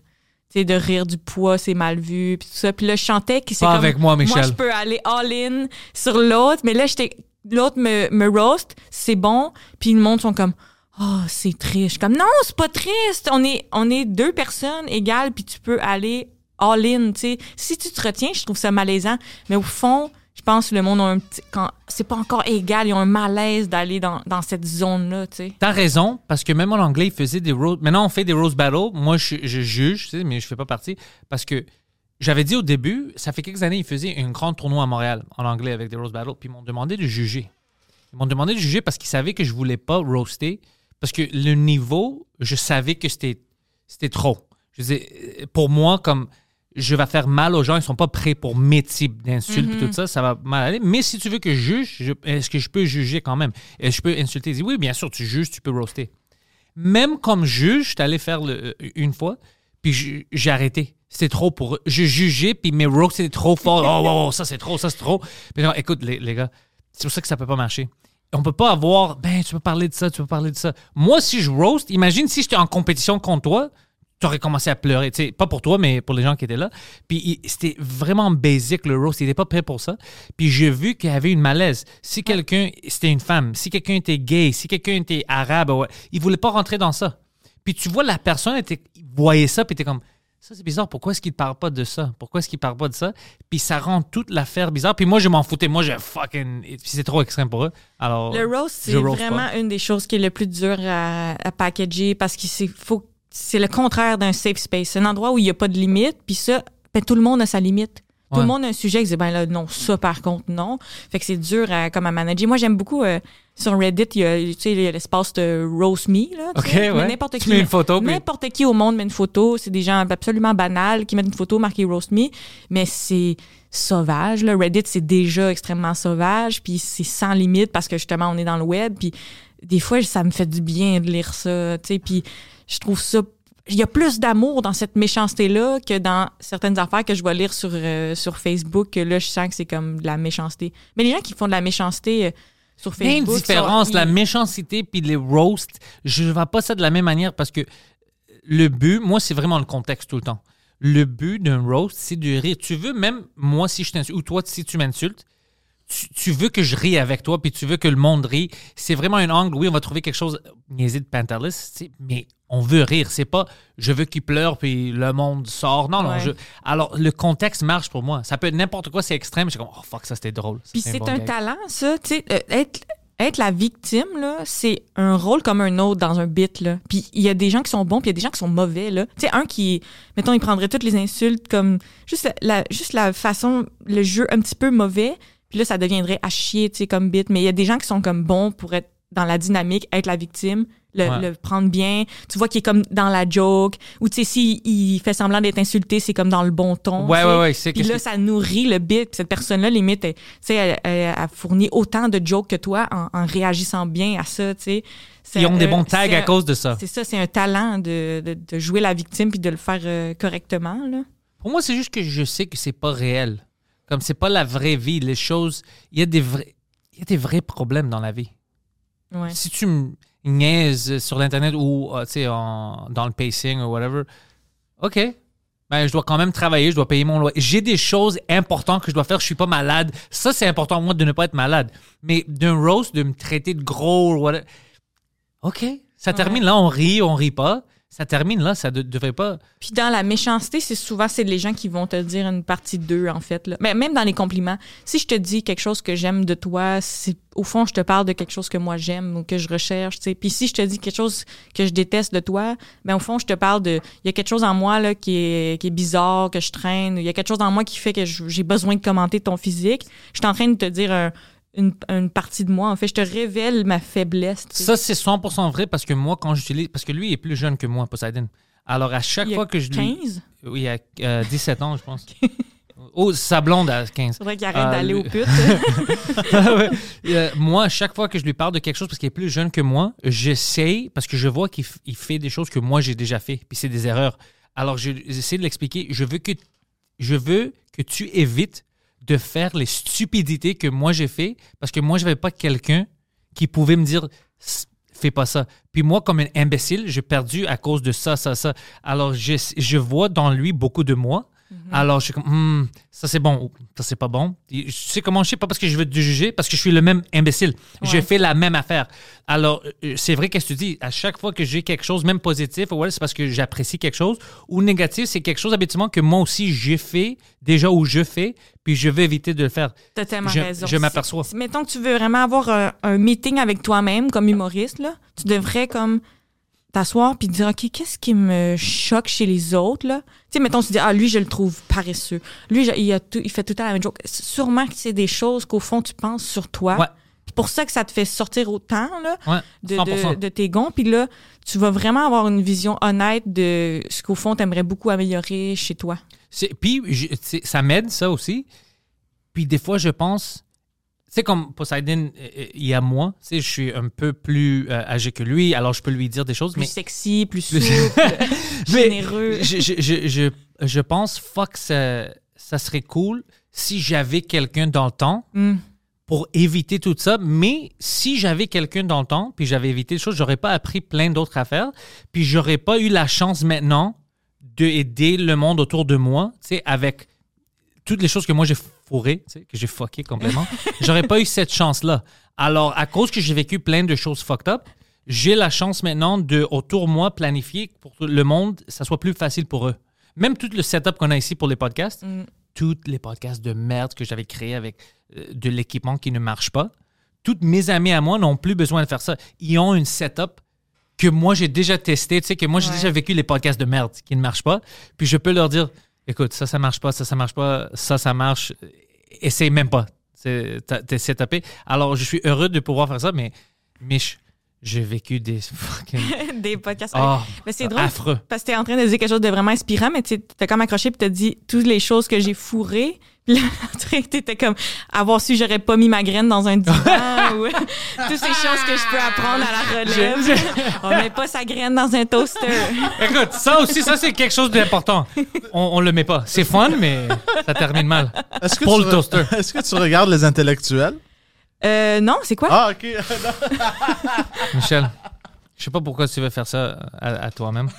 tu sais, de rire du poids, c'est mal vu, puis tout ça. Puis là, je chantais que c'est Pas comme... avec moi, Moi, Michel. je peux aller all-in sur l'autre, mais là, j'étais... L'autre me, me roast, c'est bon, puis le monde sont comme... Oh, c'est triste. Comme, non, c'est pas triste. On est, on est deux personnes égales, puis tu peux aller all-in, tu sais. Si tu te retiens, je trouve ça malaisant. Mais au fond, je pense que le monde a un petit... Quand, c'est pas encore égal, ils ont un malaise d'aller dans, dans cette zone-là, tu sais. T'as raison, parce que même en anglais, ils faisaient des rose. Maintenant, on fait des rose battles. Moi, je, je juge, tu sais, mais je fais pas partie. Parce que j'avais dit au début, ça fait quelques années, ils faisaient un grand tournoi à Montréal, en anglais, avec des rose battles. Puis ils m'ont demandé de juger. Ils m'ont demandé de juger parce qu'ils savaient que je voulais pas roaster. Parce que le niveau, je savais que c'était, c'était trop. Je disais, pour moi, comme je vais faire mal aux gens, ils sont pas prêts pour mes types d'insultes et tout ça, ça va mal aller. Mais si tu veux que je juge, je- est-ce que je peux juger quand même? Est-ce que je peux insulter? Il dit, oui, bien sûr, tu juges, tu peux roaster. Même comme juge, j'étais allé faire le- euh, une fois, puis je- j'ai arrêté. C'était trop pour eux. Je jugeais, puis mes roasts étaient trop forts. Oh, wow, wow, ça c'est trop, ça c'est trop. Puis genre, écoute, les, les gars, c'est pour ça que ça peut pas marcher. On peut pas avoir, ben, tu peux parler de ça, tu peux parler de ça. Moi, si je roast, imagine si j'étais en compétition contre toi, tu aurais commencé à pleurer. Tu sais, pas pour toi, mais pour les gens qui étaient là. Puis c'était vraiment basic le roast. Il n'était pas prêt pour ça. Puis j'ai vu qu'il y avait une malaise. Si quelqu'un, c'était une femme, si quelqu'un était gay, si quelqu'un était arabe, ouais, il voulait pas rentrer dans ça. Puis tu vois, la personne était, voyait ça, puis était comme, ça c'est bizarre, pourquoi est-ce qu'il parle pas de ça? Pourquoi est-ce qu'il parle pas de ça? Puis ça rend toute l'affaire bizarre. Puis moi, je m'en foutais. Moi, je fucking. Puis c'est trop extrême pour eux. Alors. Le roast, c'est vraiment pas. une des choses qui est le plus dur à, à packager parce que c'est faut c'est le contraire d'un safe space. C'est un endroit où il n'y a pas de limite, puis ça, ben, tout le monde a sa limite. Tout le monde a un sujet qui dit, ben là, non, ça par contre, non. Fait que c'est dur à, comme à manager. Moi, j'aime beaucoup, euh, sur Reddit, il y a, tu sais, il y a l'espace de Roast Me, là. Ok, ouais. N'importe Tu qui. mets une photo, puis- N'importe qui au monde met une photo. C'est des gens absolument banals qui mettent une photo marquée Roast Me, mais c'est sauvage, là. Reddit, c'est déjà extrêmement sauvage, puis c'est sans limite parce que justement, on est dans le web, puis des fois, ça me fait du bien de lire ça, tu sais, puis je trouve ça il y a plus d'amour dans cette méchanceté-là que dans certaines affaires que je vais lire sur, euh, sur Facebook, que là, je sens que c'est comme de la méchanceté. Mais les gens qui font de la méchanceté euh, sur Il y a une Facebook... différence, sont- la méchanceté puis les roasts. Je ne vois pas ça de la même manière parce que le but, moi, c'est vraiment le contexte tout le temps. Le but d'un roast, c'est de rire. Tu veux même, moi, si je t'insulte, ou toi, si tu m'insultes, tu, tu veux que je rie avec toi, puis tu veux que le monde rie. C'est vraiment un angle, oui, on va trouver quelque chose niaisé de pantaliste, mais on veut rire. C'est pas je veux qu'il pleure, puis le monde sort. Non, non. Je, alors, le contexte marche pour moi. Ça peut être n'importe quoi, c'est extrême. Je suis comme, oh fuck, ça c'était drôle. Puis un c'est bon un talent, ça. Tu sais, euh, être, être la victime, là, c'est un rôle comme un autre dans un bit, là. Puis il y a des gens qui sont bons, puis il y a des gens qui sont mauvais, là. Tu sais, un qui, mettons, il prendrait toutes les insultes comme juste la- juste la façon, le jeu un petit peu mauvais, puis là, ça deviendrait à chier, tu sais, comme bit. Mais il y a des gens qui sont comme bons pour être dans la dynamique, être la victime, le, Ouais. le prendre bien. Tu vois qu'il est comme dans la joke, ou tu sais, s'il il fait semblant d'être insulté, c'est comme dans le bon ton. Ouais, ouais, ouais. c'est Puis là, que- ça nourrit le bit. Puis cette personne-là, limite, tu sais, elle, elle, elle fournit autant de jokes que toi en, en réagissant bien à ça, tu sais. Ils ont des un- bons tags à cause de ça. C'est ça, c'est un talent de, de, de jouer la victime puis de le faire euh, correctement, là. Pour moi, c'est juste que je sais que c'est pas réel. Comme c'est pas la vraie vie, les choses. Il y a des vrais, il y a des vrais problèmes dans la vie. Ouais. Si tu me niaises sur l'internet ou euh, sais en- dans le pacing ou whatever, ok. Ben, je dois quand même travailler, je dois payer mon loyer. J'ai des choses importantes que je dois faire. Je suis pas malade. Ça, c'est important pour moi de ne pas être malade. Mais d'un roast, de me traiter de gros, whatever. OK. Ça termine là, on rit, on rit pas. Ça termine là, ça devrait pas. Puis dans la méchanceté, c'est souvent c'est les gens qui vont te dire une partie d'eux en fait. Là. Mais même dans les compliments, si je te dis quelque chose que j'aime de toi, c'est au fond je te parle de quelque chose que moi j'aime ou que je recherche. tu sais. Puis si je te dis quelque chose que je déteste de toi, ben au fond je te parle de il y a quelque chose en moi là qui est qui est bizarre que je traîne. Il y a quelque chose en moi qui fait que j'ai besoin de commenter ton physique. Je suis en train de te dire un- une, une partie de moi. En fait, je te révèle ma faiblesse. tu sais. Ça, c'est 100% vrai parce que moi, quand j'utilise. Parce que lui est plus jeune que moi, Poseidon. Alors, à chaque Il a fois que je lui. 15. Oui, il a euh, 17 ans, je pense. oh, sa blonde à 15. Faudrait qu'il arrête Ah, d'aller lui- aux putes. Ouais. Euh, moi, à chaque fois que je lui parle de quelque chose parce qu'il est plus jeune que moi, j'essaye parce que je vois qu'il il fait des choses que moi j'ai déjà fait, puis c'est des erreurs. Alors, je- j'essaie de l'expliquer. Je veux que je veux que tu évites de faire les stupidités que moi j'ai fait parce que moi, je n'avais pas quelqu'un qui pouvait me dire fais pas ça. Puis moi, comme un imbécile, j'ai perdu à cause de ça, ça, ça. Alors, je, je vois dans lui beaucoup de moi. Alors, je suis comme, Hmm, ça c'est bon, ou ça c'est pas bon. Et Je sais comment je sais, pas parce que je veux te juger, parce que je suis le même imbécile. J'ai Ouais. fait la même affaire. Alors, euh, c'est vrai qu'est-ce que tu dis, à chaque fois que j'ai quelque chose, même positif, ouais, c'est parce que j'apprécie quelque chose, ou négatif, c'est quelque chose habituellement que moi aussi j'ai fait, déjà ou je fais, puis je vais éviter de le faire. T'as tellement Je- raison. je m'aperçois. Si- Mettons que tu veux vraiment avoir un, un meeting avec toi-même comme humoriste, là, tu devrais comme t'asseoir puis te dire OK, qu'est-ce qui me choque chez les autres là? Tu sais mettons tu dis ah lui je le trouve paresseux. Lui je- il a tout- il fait tout temps la même joke. Sûrement que c'est des choses qu'au fond tu penses sur toi. Ouais. C'est pour ça que ça te fait sortir autant là Ouais, de, 100%. de, de tes gonds puis là tu vas vraiment avoir une vision honnête de ce qu'au fond t'aimerais beaucoup améliorer chez toi. Puis, ça m'aide, ça aussi. Puis, des fois, je pense. C'est comme Poseidon, euh, euh, il y a moi. Tu sais, je suis un peu plus euh, âgé que lui, alors je peux lui dire des choses. Plus mais sexy, plus souple, généreux. Je, je, je, je, pense, fuck, ça, ça serait cool si j'avais quelqu'un dans le temps Mm. pour éviter tout ça. Mais si j'avais quelqu'un dans le temps, puis j'avais évité des choses, j'aurais pas appris plein d'autres affaires. Puis j'aurais pas eu la chance maintenant d'aider le monde autour de moi, tu sais, avec toutes les choses que moi j'ai sais, que j'ai fucké complètement. j'aurais pas eu cette chance-là. Alors, à cause que j'ai vécu plein de choses fucked up, j'ai la chance maintenant de, autour de moi, planifier pour que le monde, ça soit plus facile pour eux. Même tout le setup qu'on a ici pour les podcasts, Mm. tous les podcasts de merde que j'avais créés avec euh, de l'équipement qui ne marche pas, toutes mes amis à moi n'ont plus besoin de faire ça. Ils ont une setup que moi j'ai déjà testé, tu sais, que moi j'ai Ouais. déjà vécu les podcasts de merde qui ne marchent pas. Puis je peux leur dire, écoute, ça, ça marche pas, ça, ça marche pas, ça, ça marche. Essaye même pas. C'est- t'as- T'es setupé. Alors je suis heureux de pouvoir faire ça, mais Mich, j'ai vécu des fucking. des podcasts. Oh, mais c'est drôle affreux. parce que t'es en train de dire quelque chose de vraiment inspirant, mais tu t'as comme accroché puis t'as dit toutes les choses que j'ai fourrées. Puis là, t'étais comme avoir su j'aurais pas mis ma graine dans un divan ou toutes ces choses que je peux apprendre à la relève. On met pas sa graine dans un toaster. Écoute, ça aussi, ça c'est quelque chose d'important. On, on le met pas. C'est fun, mais ça termine mal. Est-ce que, Pour le toaster. Est-ce que tu regardes les intellectuels? Euh, non, c'est quoi? Ah, ok. Michel, je sais pas pourquoi tu veux faire ça à, à toi-même.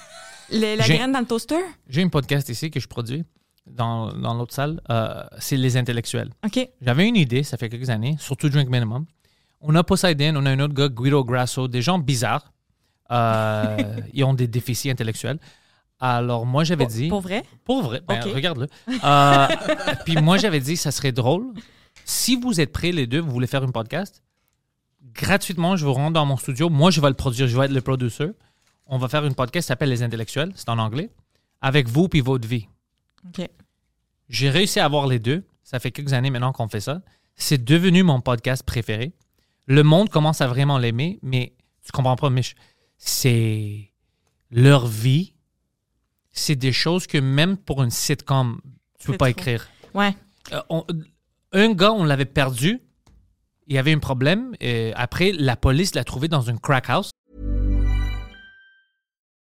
Le- la graine dans le toaster? J'ai un podcast ici que je produis dans, dans l'autre salle. Euh, c'est Les Intellectuels. J'avais une idée, ça fait quelques années, surtout Drink Minimum. On a Poseidon, on a un autre gars, Guido Grasso, des gens bizarres. Euh, ils ont des déficits intellectuels. Alors, moi, j'avais dit. Pour vrai? Pour vrai, ben, regarde-le. Euh, puis moi, j'avais dit, ça serait drôle. Si vous êtes prêts, les deux, vous voulez faire un podcast, gratuitement, je vous rends dans mon studio. Moi, je vais le produire, je vais être le producer. On va faire une podcast qui s'appelle Les Intellectuels, c'est en anglais, avec vous puis votre vie. J'ai réussi à avoir les deux. Ça fait quelques années maintenant qu'on fait ça. C'est devenu mon podcast préféré. Le monde commence à vraiment l'aimer, mais tu comprends pas, Mich. C'est leur vie. C'est des choses que même pour une sitcom, tu peux pas trop. écrire. Ouais. Euh, on- un gars, on l'avait perdu. Il y avait un problème. Et après, la police l'a trouvé dans un crack house.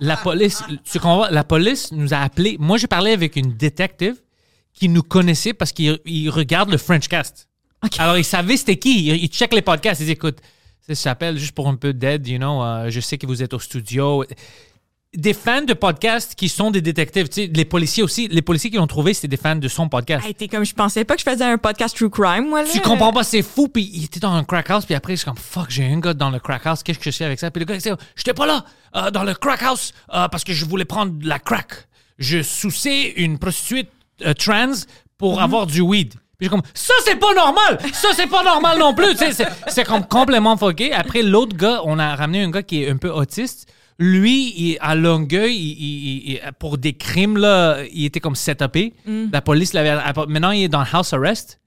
La police, tu comprends? La police nous a appelé. Moi, j'ai parlé avec une détective qui nous connaissait parce qu'il il regarde le French Cast. Ok. Alors, il savait c'était qui. Il, il check les podcasts. Il dit, écoute, ça s'appelle juste pour un peu d'aide, you know. euh, je sais que vous êtes au studio. Des fans de podcasts qui sont des détectives, tu sais, les policiers aussi. Les policiers qui l'ont trouvé, c'était des fans de son podcast. Hey, t'es comme je pensais pas que je faisais un podcast true crime, moi là. Tu comprends pas, c'est fou. Puis il était dans un crack house. Puis après, je suis comme, fuck, j'ai un gars dans le crack house. Qu'est-ce que je fais avec ça? Puis le gars, il dit, j'étais pas là euh, dans le crack house euh, parce que je voulais prendre de la crack. Je soussais une prostituée euh, trans pour avoir du weed. Puis j'ai comme, ça, c'est pas normal! Ça, c'est pas normal non plus! C'est comme complètement fucké. Après, l'autre gars, on a ramené un gars qui est un peu autiste. Lui, il, à Longueuil, il- il- il- pour des crimes, là, il était comme setupé. La police l'avait. Maintenant, il est dans house arrest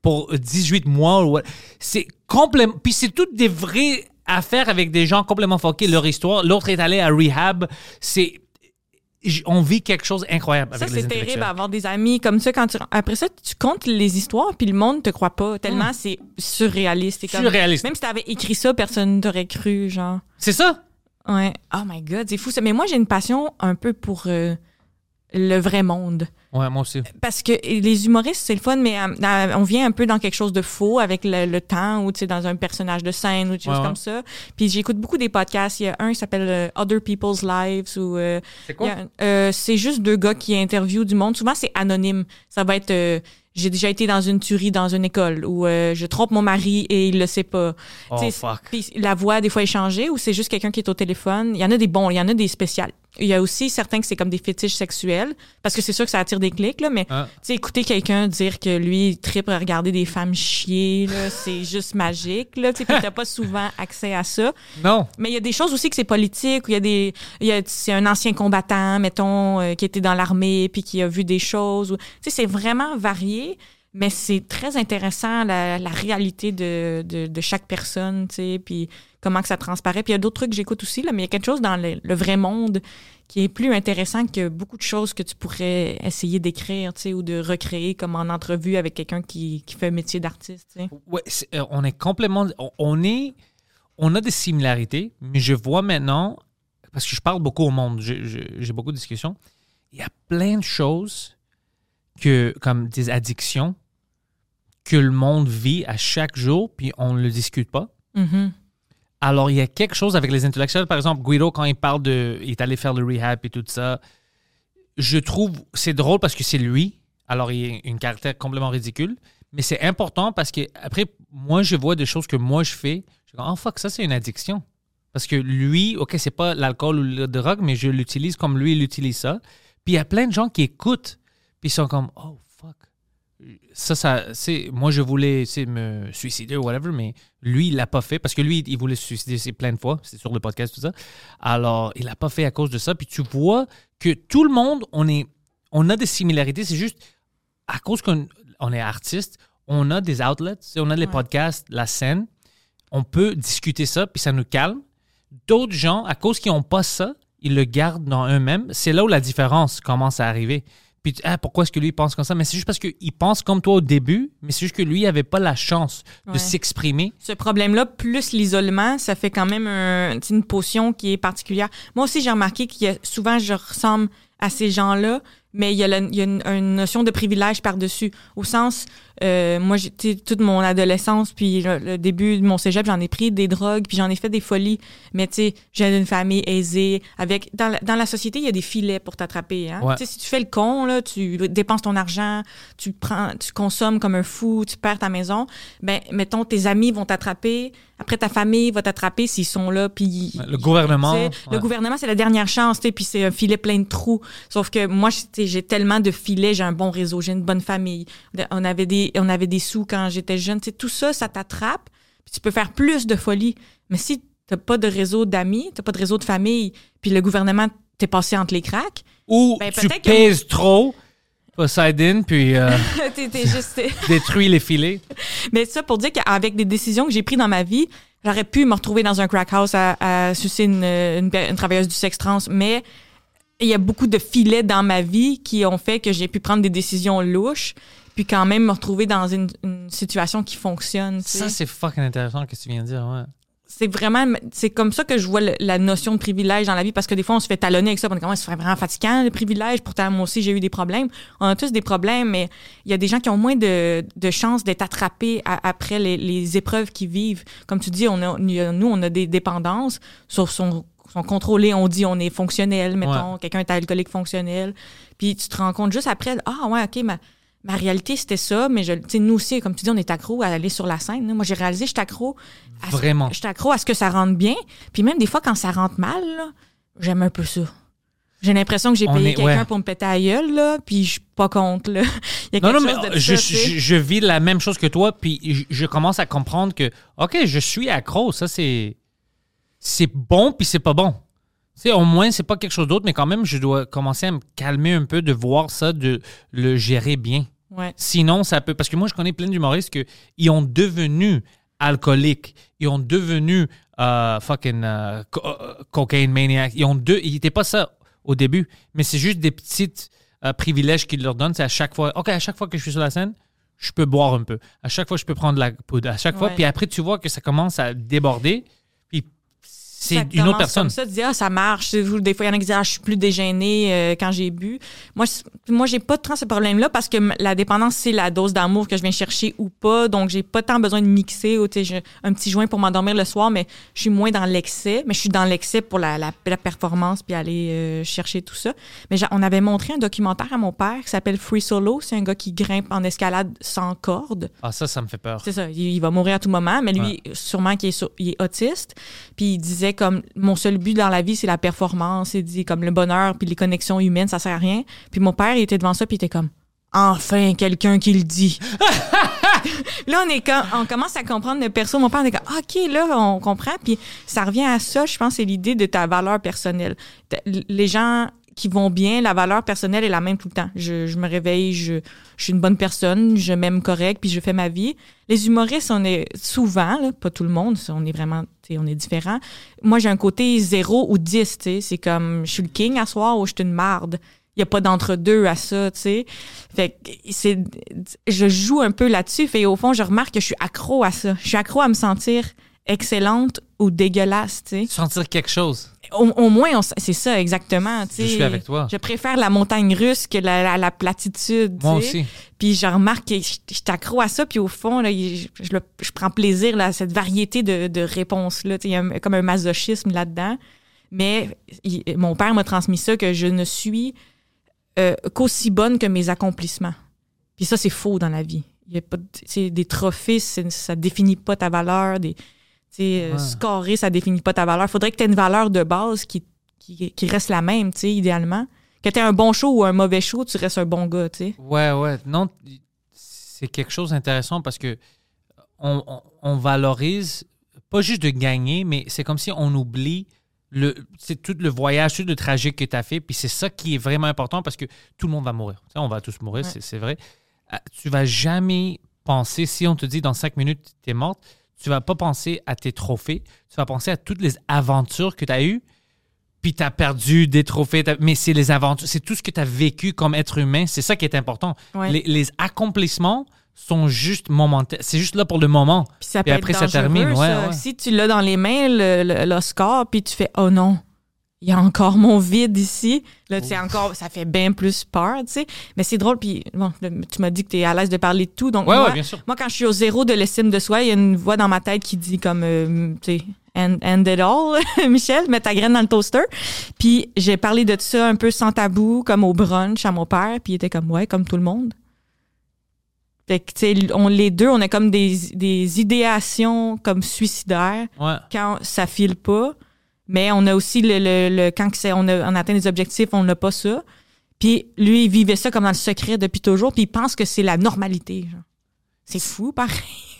pour 18 mois. C'est complètement. Puis c'est toutes des vraies affaires avec des gens complètement fuckés, leur histoire. L'autre est allé à rehab. C'est. On vit quelque chose d'incroyable Ça, avec les c'est terrible avoir des amis comme ça. quand tu... Après ça, tu comptes les histoires, puis le monde te croit pas. Tellement c'est surréaliste. C'est Hmm. Surréaliste. Même si t'avais écrit ça, personne ne t'aurait cru, genre. C'est ça? Ouais. Oh my God, c'est fou ça. Mais moi, j'ai une passion un peu pour euh, le vrai monde. Ouais, moi aussi. Parce que les humoristes, c'est le fun, mais euh, dans- on vient un peu dans quelque chose de faux avec le, le temps ou tu sais, dans un personnage de scène ou des choses Ouais, ouais. comme ça. Puis j'écoute beaucoup des podcasts. Il y a un qui s'appelle euh, Other People's Lives ou euh, C'est quoi? euh, c'est juste deux gars qui interviewent du monde. Souvent, c'est anonyme. Ça va être euh, j'ai déjà été dans une tuerie dans une école ou euh, je trompe mon mari et il le sait pas. Oh, fuck. La voix, des fois, est changée ou c'est juste quelqu'un qui est au téléphone. Il y en a des bons, il y en a des spéciales. Il y a aussi certains que c'est comme des fétiches sexuels parce que c'est sûr que ça attire des clics, là, mais Ah. tu sais, écouter quelqu'un dire que lui, il tripe à regarder des femmes chier, là, c'est juste magique, là, tu sais, t'as pas souvent accès à ça. Non. Mais il y a des choses aussi que c'est politique, où il y a des, il y a, c'est un ancien combattant, mettons, euh, qui était dans l'armée puis qui a vu des choses. Tu sais, c'est vraiment varié, mais c'est très intéressant la, la réalité de, de, de chaque personne, tu sais, puis comment que ça transparaît. Puis il y a d'autres trucs que j'écoute aussi, là, mais il y a quelque chose dans le, le vrai monde qui est plus intéressant que beaucoup de choses que tu pourrais essayer d'écrire, tu sais, ou de recréer comme en entrevue avec quelqu'un qui, qui fait un métier d'artiste, tu sais. Ouais, c'est- euh, on est complètement. On, est. On a des similarités, mais je vois maintenant, parce que je parle beaucoup au monde, j'ai beaucoup de discussions, il y a plein de choses que, comme des addictions que le monde vit à chaque jour, puis on ne le discute pas. Mhm. Alors, il y a quelque chose avec les intellectuels. Par exemple, Guido, quand il parle de. Il est allé faire le rehab et tout ça, je trouve. C'est drôle parce que c'est lui. Alors, il est un caractère complètement ridicule. Mais c'est important parce que, après, moi, je vois des choses que moi, je fais. Je dis, oh fuck, ça, c'est une addiction. Parce que lui, OK, c'est pas l'alcool ou la drogue, mais je l'utilise comme lui, il utilise ça. Puis il y a plein de gens qui écoutent. Puis ils sont comme, oh ça, ça, c'est, moi, je voulais me suicider ou whatever, mais lui, il l'a pas fait parce que lui, il voulait se suicider c'est plein de fois. C'est sur le podcast, tout ça. Alors, il l'a pas fait à cause de ça. Puis tu vois que tout le monde, on, est, on a des similarités. C'est juste à cause qu'on on est artiste, on a des outlets, on a les Ouais. podcasts, la scène. On peut discuter ça, puis ça nous calme. D'autres gens, à cause qu'ils n'ont pas ça, ils le gardent dans eux-mêmes. C'est là où la différence commence à arriver. Puis, ah, pourquoi est-ce que lui il pense comme ça? Mais c'est juste parce qu'il pense comme toi au début, mais c'est juste que lui, il n'avait pas la chance de s'exprimer. ce problème-là, plus l'isolement, ça fait quand même un- une potion qui est particulière. Moi aussi, j'ai remarqué qu'il y a souvent, je ressemble à ces gens-là, mais il y a, la- il y a une, une notion de privilège par-dessus. Au sens, euh, moi, j'ai toute mon adolescence, puis le, le début de mon cégep, j'en ai pris des drogues, puis j'en ai fait des folies. Mais tu sais, j'ai d'une famille aisée. Avec dans la, dans la société, il y a des filets pour t'attraper. Hein? Ouais. Tu sais, si tu fais le con, là, tu dépenses ton argent, tu prends, tu consommes comme un fou, tu perds ta maison. Ben, mettons, tes amis vont t'attraper. Après, ta famille va t'attraper s'ils sont là. Puis Le gouvernement, ouais. Le gouvernement, c'est la dernière chance, tu sais, puis c'est un filet plein de trous. Sauf que moi, je- tu sais, j'ai tellement de filets, j'ai un bon réseau, j'ai une bonne famille. On avait des, on avait des sous quand j'étais jeune. Tu sais, tout ça, ça t'attrape. Puis tu peux faire plus de folie. Mais si t'as pas de réseau d'amis, t'as pas de réseau de famille, puis le gouvernement t'est passé entre les cracks, Ou Ben, tu que- pèses trop, Poseidon, puis euh, t'es t'es juste. détruis les filets. Mais ça pour dire qu'avec des décisions que j'ai prises dans ma vie, j'aurais pu me retrouver dans un crack house à, à sucer une, une, une travailleuse du sexe trans, mais il y a beaucoup de filets dans ma vie qui ont fait que j'ai pu prendre des décisions louches, puis quand même me retrouver dans une, une situation qui fonctionne. tu sais. Ça, c'est fucking intéressant ce que tu viens de dire, ouais. c'est vraiment, c'est comme ça que je vois le- la notion de privilège dans la vie parce que des fois, on se fait talonner avec ça. On est comme, c'est vraiment fatigant, le privilège. Pourtant, moi aussi, j'ai eu des problèmes. On a tous des problèmes, mais il y a des gens qui ont moins de, de chances d'être attrapés à- après les, les épreuves qu'ils vivent. Comme tu dis, on a, nous, on a des dépendances, sauf sont, sont contrôlés. On dit, on est fonctionnel, mettons. Quelqu'un est alcoolique fonctionnel. Puis tu te rends compte juste après, ah ouais, OK, ma, ma réalité, c'était ça, mais je, tu sais, nous aussi, comme tu dis, on est accro à aller sur la scène. là. Moi, j'ai réalisé, je suis accro. à ce- Vraiment. Je suis accro à ce que ça rentre bien. Puis même des fois, quand ça rentre mal, j'aime un peu ça. J'ai l'impression que j'ai payé quelqu'un ouais. pour me péter à la gueule, là, puis je suis pas contre, là. Il y a Non, quelque non, mais de je, ça, tu sais. je, je vis la même chose que toi, puis je, je commence à comprendre que, OK, je suis accro, ça c'est. C'est bon, puis c'est pas bon. Tu sais, au moins, c'est pas quelque chose d'autre, mais quand même, je dois commencer à me calmer un peu de voir ça, de le gérer bien. Ouais. Sinon, ça peut. Parce que moi, je connais plein d'humoristes qui ont devenu alcooliques, ils ont devenu euh, fucking euh, co- euh, cocaine maniac. Ils ont deux. Ils n'étaient pas ça au début, mais c'est juste des petites euh, privilèges qu'ils leur donnent. C'est à chaque fois. OK, à chaque fois que je suis sur la scène, je peux boire un peu. À chaque fois, je peux prendre de la poudre. À chaque fois. Puis après, tu vois que ça commence à déborder. C'est une autre personne. Comme ça, tu dis, ah, ça marche. Des fois, il y en a qui disent, ah, je suis plus déjeuné euh, quand j'ai bu. Moi, moi, j'ai pas tant ce problème-là parce que la dépendance, c'est la dose d'amour que je viens chercher ou pas. Donc, j'ai pas tant besoin de mixer ou, un petit joint pour m'endormir le soir, mais je suis moins dans l'excès. Mais je suis dans l'excès pour la, la, la performance puis aller euh, chercher tout ça. Mais on avait montré un documentaire à mon père qui s'appelle Free Solo. C'est un gars qui grimpe en escalade sans corde. Ah, ça, ça me fait peur. C'est ça, il, il va mourir à tout moment, mais lui, sûrement qu'il est, il est autiste. Puis il disait comme mon seul but dans la vie, c'est la performance. Il dit comme le bonheur puis les connexions humaines, ça sert à rien. Puis mon père, il était devant ça puis il était comme enfin quelqu'un qui le dit. là, on est comme, on commence à comprendre le perso. Mon père, on est comme, OK, là, on comprend. Puis ça revient à ça, je pense, c'est l'idée de ta valeur personnelle. Les gens qui vont bien, la valeur personnelle est la même tout le temps. Je, me réveille, je, suis une bonne personne, je m'aime correct, puis je fais ma vie. Les humoristes, on est souvent, pas tout le monde, on est vraiment, on est différent. Moi, j'ai un côté zéro ou 10, tu sais. C'est comme, je suis le king à soir ou je suis une marde. Il y a pas d'entre-deux à ça, tu sais. Fait que c'est, je joue un peu là-dessus. Fait au fond, je remarque que je suis accro à ça. Je suis accro à me sentir excellente ou dégueulasse, tu sais. Sentir quelque chose. Au, au moins, c'est ça, exactement. Je suis avec toi. Je préfère la montagne russe que la, la, la platitude. tu Moi aussi. Puis je remarque que je, je t'accro à ça, puis au fond, là, je, je le- je prends plaisir là, à cette variété de, de réponses-là. Il y a comme un masochisme là-dedans. Mais il- mon père m'a transmis ça, que je ne suis euh, qu'aussi bonne que mes accomplissements. Puis ça, c'est faux dans la vie. Il y a pas de- des trophées, ça définit pas ta valeur. Des, sais, euh, Ouais. scorer, ça définit pas ta valeur. faudrait que tu aies une valeur de base qui, qui, qui reste la même, tu sais, idéalement. Que tu un bon show ou un mauvais show, tu restes un bon gars, tu sais. Ouais, ouais. Non, c'est quelque chose d'intéressant parce que on, on- on valorise pas juste de gagner, mais c'est comme si on oublie le, c'est tout le voyage, tout le trajet que tu as fait. Puis c'est ça qui est vraiment important parce que tout le monde va mourir. Tu sais, on va tous mourir, Ouais. c'est- vrai. Euh, Tu vas jamais penser, si on te dit dans cinq minutes, tu es morte, tu vas pas penser à tes trophées. Tu vas penser à toutes les aventures que tu as eues. Puis tu as perdu des trophées, mais c'est les aventures, c'est tout ce que tu as vécu comme être humain. C'est ça qui est important. Ouais. Les, les accomplissements sont juste momentaires. C'est juste là pour le moment. Puis ça Puis peut après, ça termine, ouais, ça. ouais. Si tu l'as dans les mains, le, le- l'Oscar, puis tu fais « Oh non, il y a encore mon vide ici. » Là, tu sais, encore, ça fait bien plus peur, tu sais. Mais c'est drôle, puis bon, tu m'as dit que tu es à l'aise de parler de tout. Donc, Ouais, moi, ouais, bien sûr. moi, quand je suis au zéro de l'estime de soi, il y a une voix dans ma tête qui dit comme, euh, tu sais, end, end it all, Michel, mets ta graine dans le toaster. Puis j'ai parlé de ça un peu sans tabou, comme au brunch à mon père, puis il était comme, ouais, comme tout le monde. Fait que, tu sais, on, les deux, on a comme des, des idéations comme suicidaires Ouais. quand ça file pas. Mais on a aussi le, le, le- quand on, a, on atteint des objectifs, on n'a pas ça. Puis lui, il vivait ça comme dans le secret depuis toujours, puis il pense que c'est la normalité. C'est fou, pareil.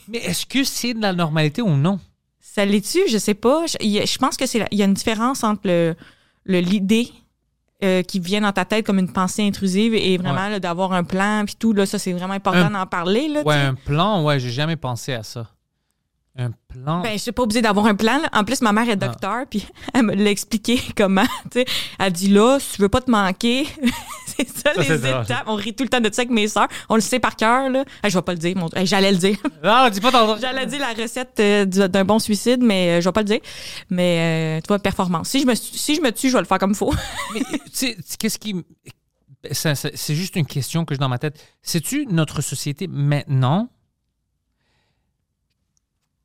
Mais est-ce que c'est de la normalité ou non? Ça l'est-tu? Je sais pas. Je, je pense que c'est il y a une différence entre le le- l'idée euh, qui vient dans ta tête comme une pensée intrusive et vraiment d'avoir un plan puis tout là ça c'est vraiment important d'en parler là. Ouais, un plan, ouais, j'ai jamais pensé à ça. Plan. Ben, je suis pas obligée d'avoir un plan. là. En plus, ma mère est docteur, puis elle me l'a expliqué comment. tu sais. Elle dit là, si tu veux pas te manquer, c'est ça, Ça, les étapes. On rit tout le temps de ça avec mes sœurs. On le sait par cœur. Là. Eh, je vais pas le dire. mon- eh, J'allais le dire. Ah, dis pas ton. J'allais dire la recette euh, du- d'un bon suicide, mais euh, je vais pas le dire. Mais euh, tu vois, performance. Si je me si je me tue, je vais le faire comme il faut. Mais, tu sais, qu'est-ce qui. ça- C'est juste une question que j'ai dans ma tête. Sais-tu notre société maintenant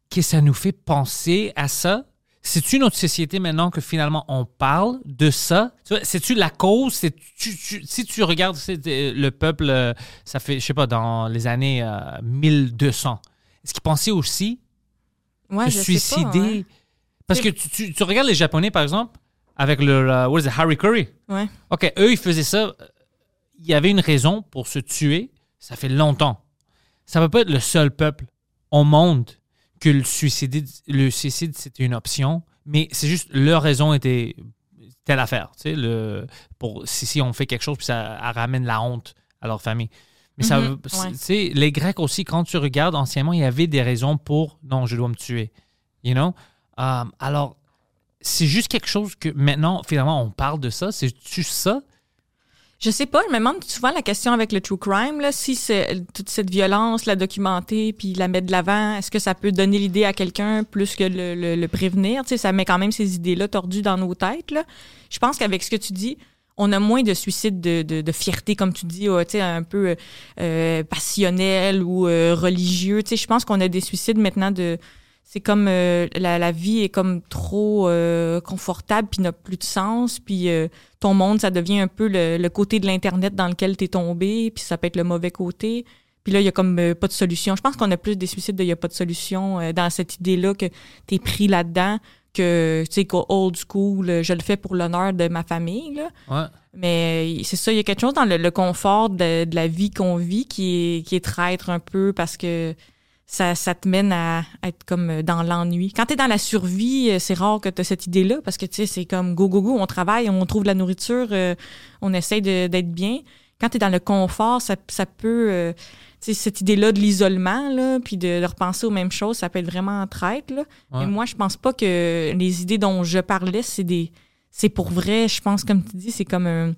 que ça nous fait penser à ça? C'est-tu notre société maintenant que finalement on parle de ça? C'est-tu la cause? C'est- tu- tu- si tu regardes euh, le peuple, euh, ça fait, je sais pas, dans les années euh, 1200, est-ce qu'ils pensaient aussi Ouais, se suicider? pas, ouais. Parce que tu, regardes les Japonais, par exemple, avec le, euh, what is it, Harry Curry? Ouais. OK, eux, ils faisaient ça. euh, Il y avait une raison pour se tuer. Ça fait longtemps. Ça ne peut pas être le seul peuple au monde que le suicide, le suicide c'était une option, mais c'est juste leur raison était telle affaire. Tu sais, le, pour, si, si on fait quelque chose, puis ça ramène la honte à leur famille. Mais ça, veut- ouais. tu sais, les Grecs aussi, quand tu regardes anciennement, il y avait des raisons pour non, je dois me tuer. You know? Um, alors, c'est juste quelque chose que maintenant, finalement, on parle de ça. C'est-tu ça? Je sais pas, je me demande souvent la question avec le true crime, là, si c'est toute cette violence, la documenter, puis la mettre de l'avant, est-ce que ça peut donner l'idée à quelqu'un plus que le, le- le prévenir? Tu ça met quand même ces idées-là tordues dans nos têtes. Là. Je pense qu'avec ce que tu dis, on a moins de suicides de, fierté, comme tu dis, euh, sais, un peu euh, passionnel ou euh, religieux. Je pense qu'on a des suicides maintenant de... C'est comme euh, la, la vie est comme trop euh, confortable puis n'a plus de sens puis euh, ton monde ça devient un peu le, le côté de l'internet dans lequel tu es tombé puis ça peut être le mauvais côté. Puis là il y a comme euh, pas de solution. Je pense qu'on a plus des suicides de il y a pas de solution euh, dans cette idée là que tu es pris là-dedans que tu sais qu'au old school euh, je le fais pour l'honneur de ma famille là. Ouais. mais c'est ça, il y a quelque chose dans le, le confort de, de la vie qu'on vit qui est, qui est traître un peu parce que ça, ça te mène à être comme dans l'ennui. Quand tu es dans la survie, euh, c'est rare que tu as cette idée-là parce que tu sais, c'est comme go, go, go, on travaille, on trouve de la nourriture, euh, on essaye d'être bien. Quand tu es dans le confort, ça, ça peut. euh, tu sais, cette idée-là de l'isolement, là, puis de, de repenser aux mêmes choses, ça peut être vraiment traître. Là. Ouais. Mais moi, je pense pas que les idées dont je parlais, c'est des. C'est pour vrai, je pense, comme tu dis, c'est comme un.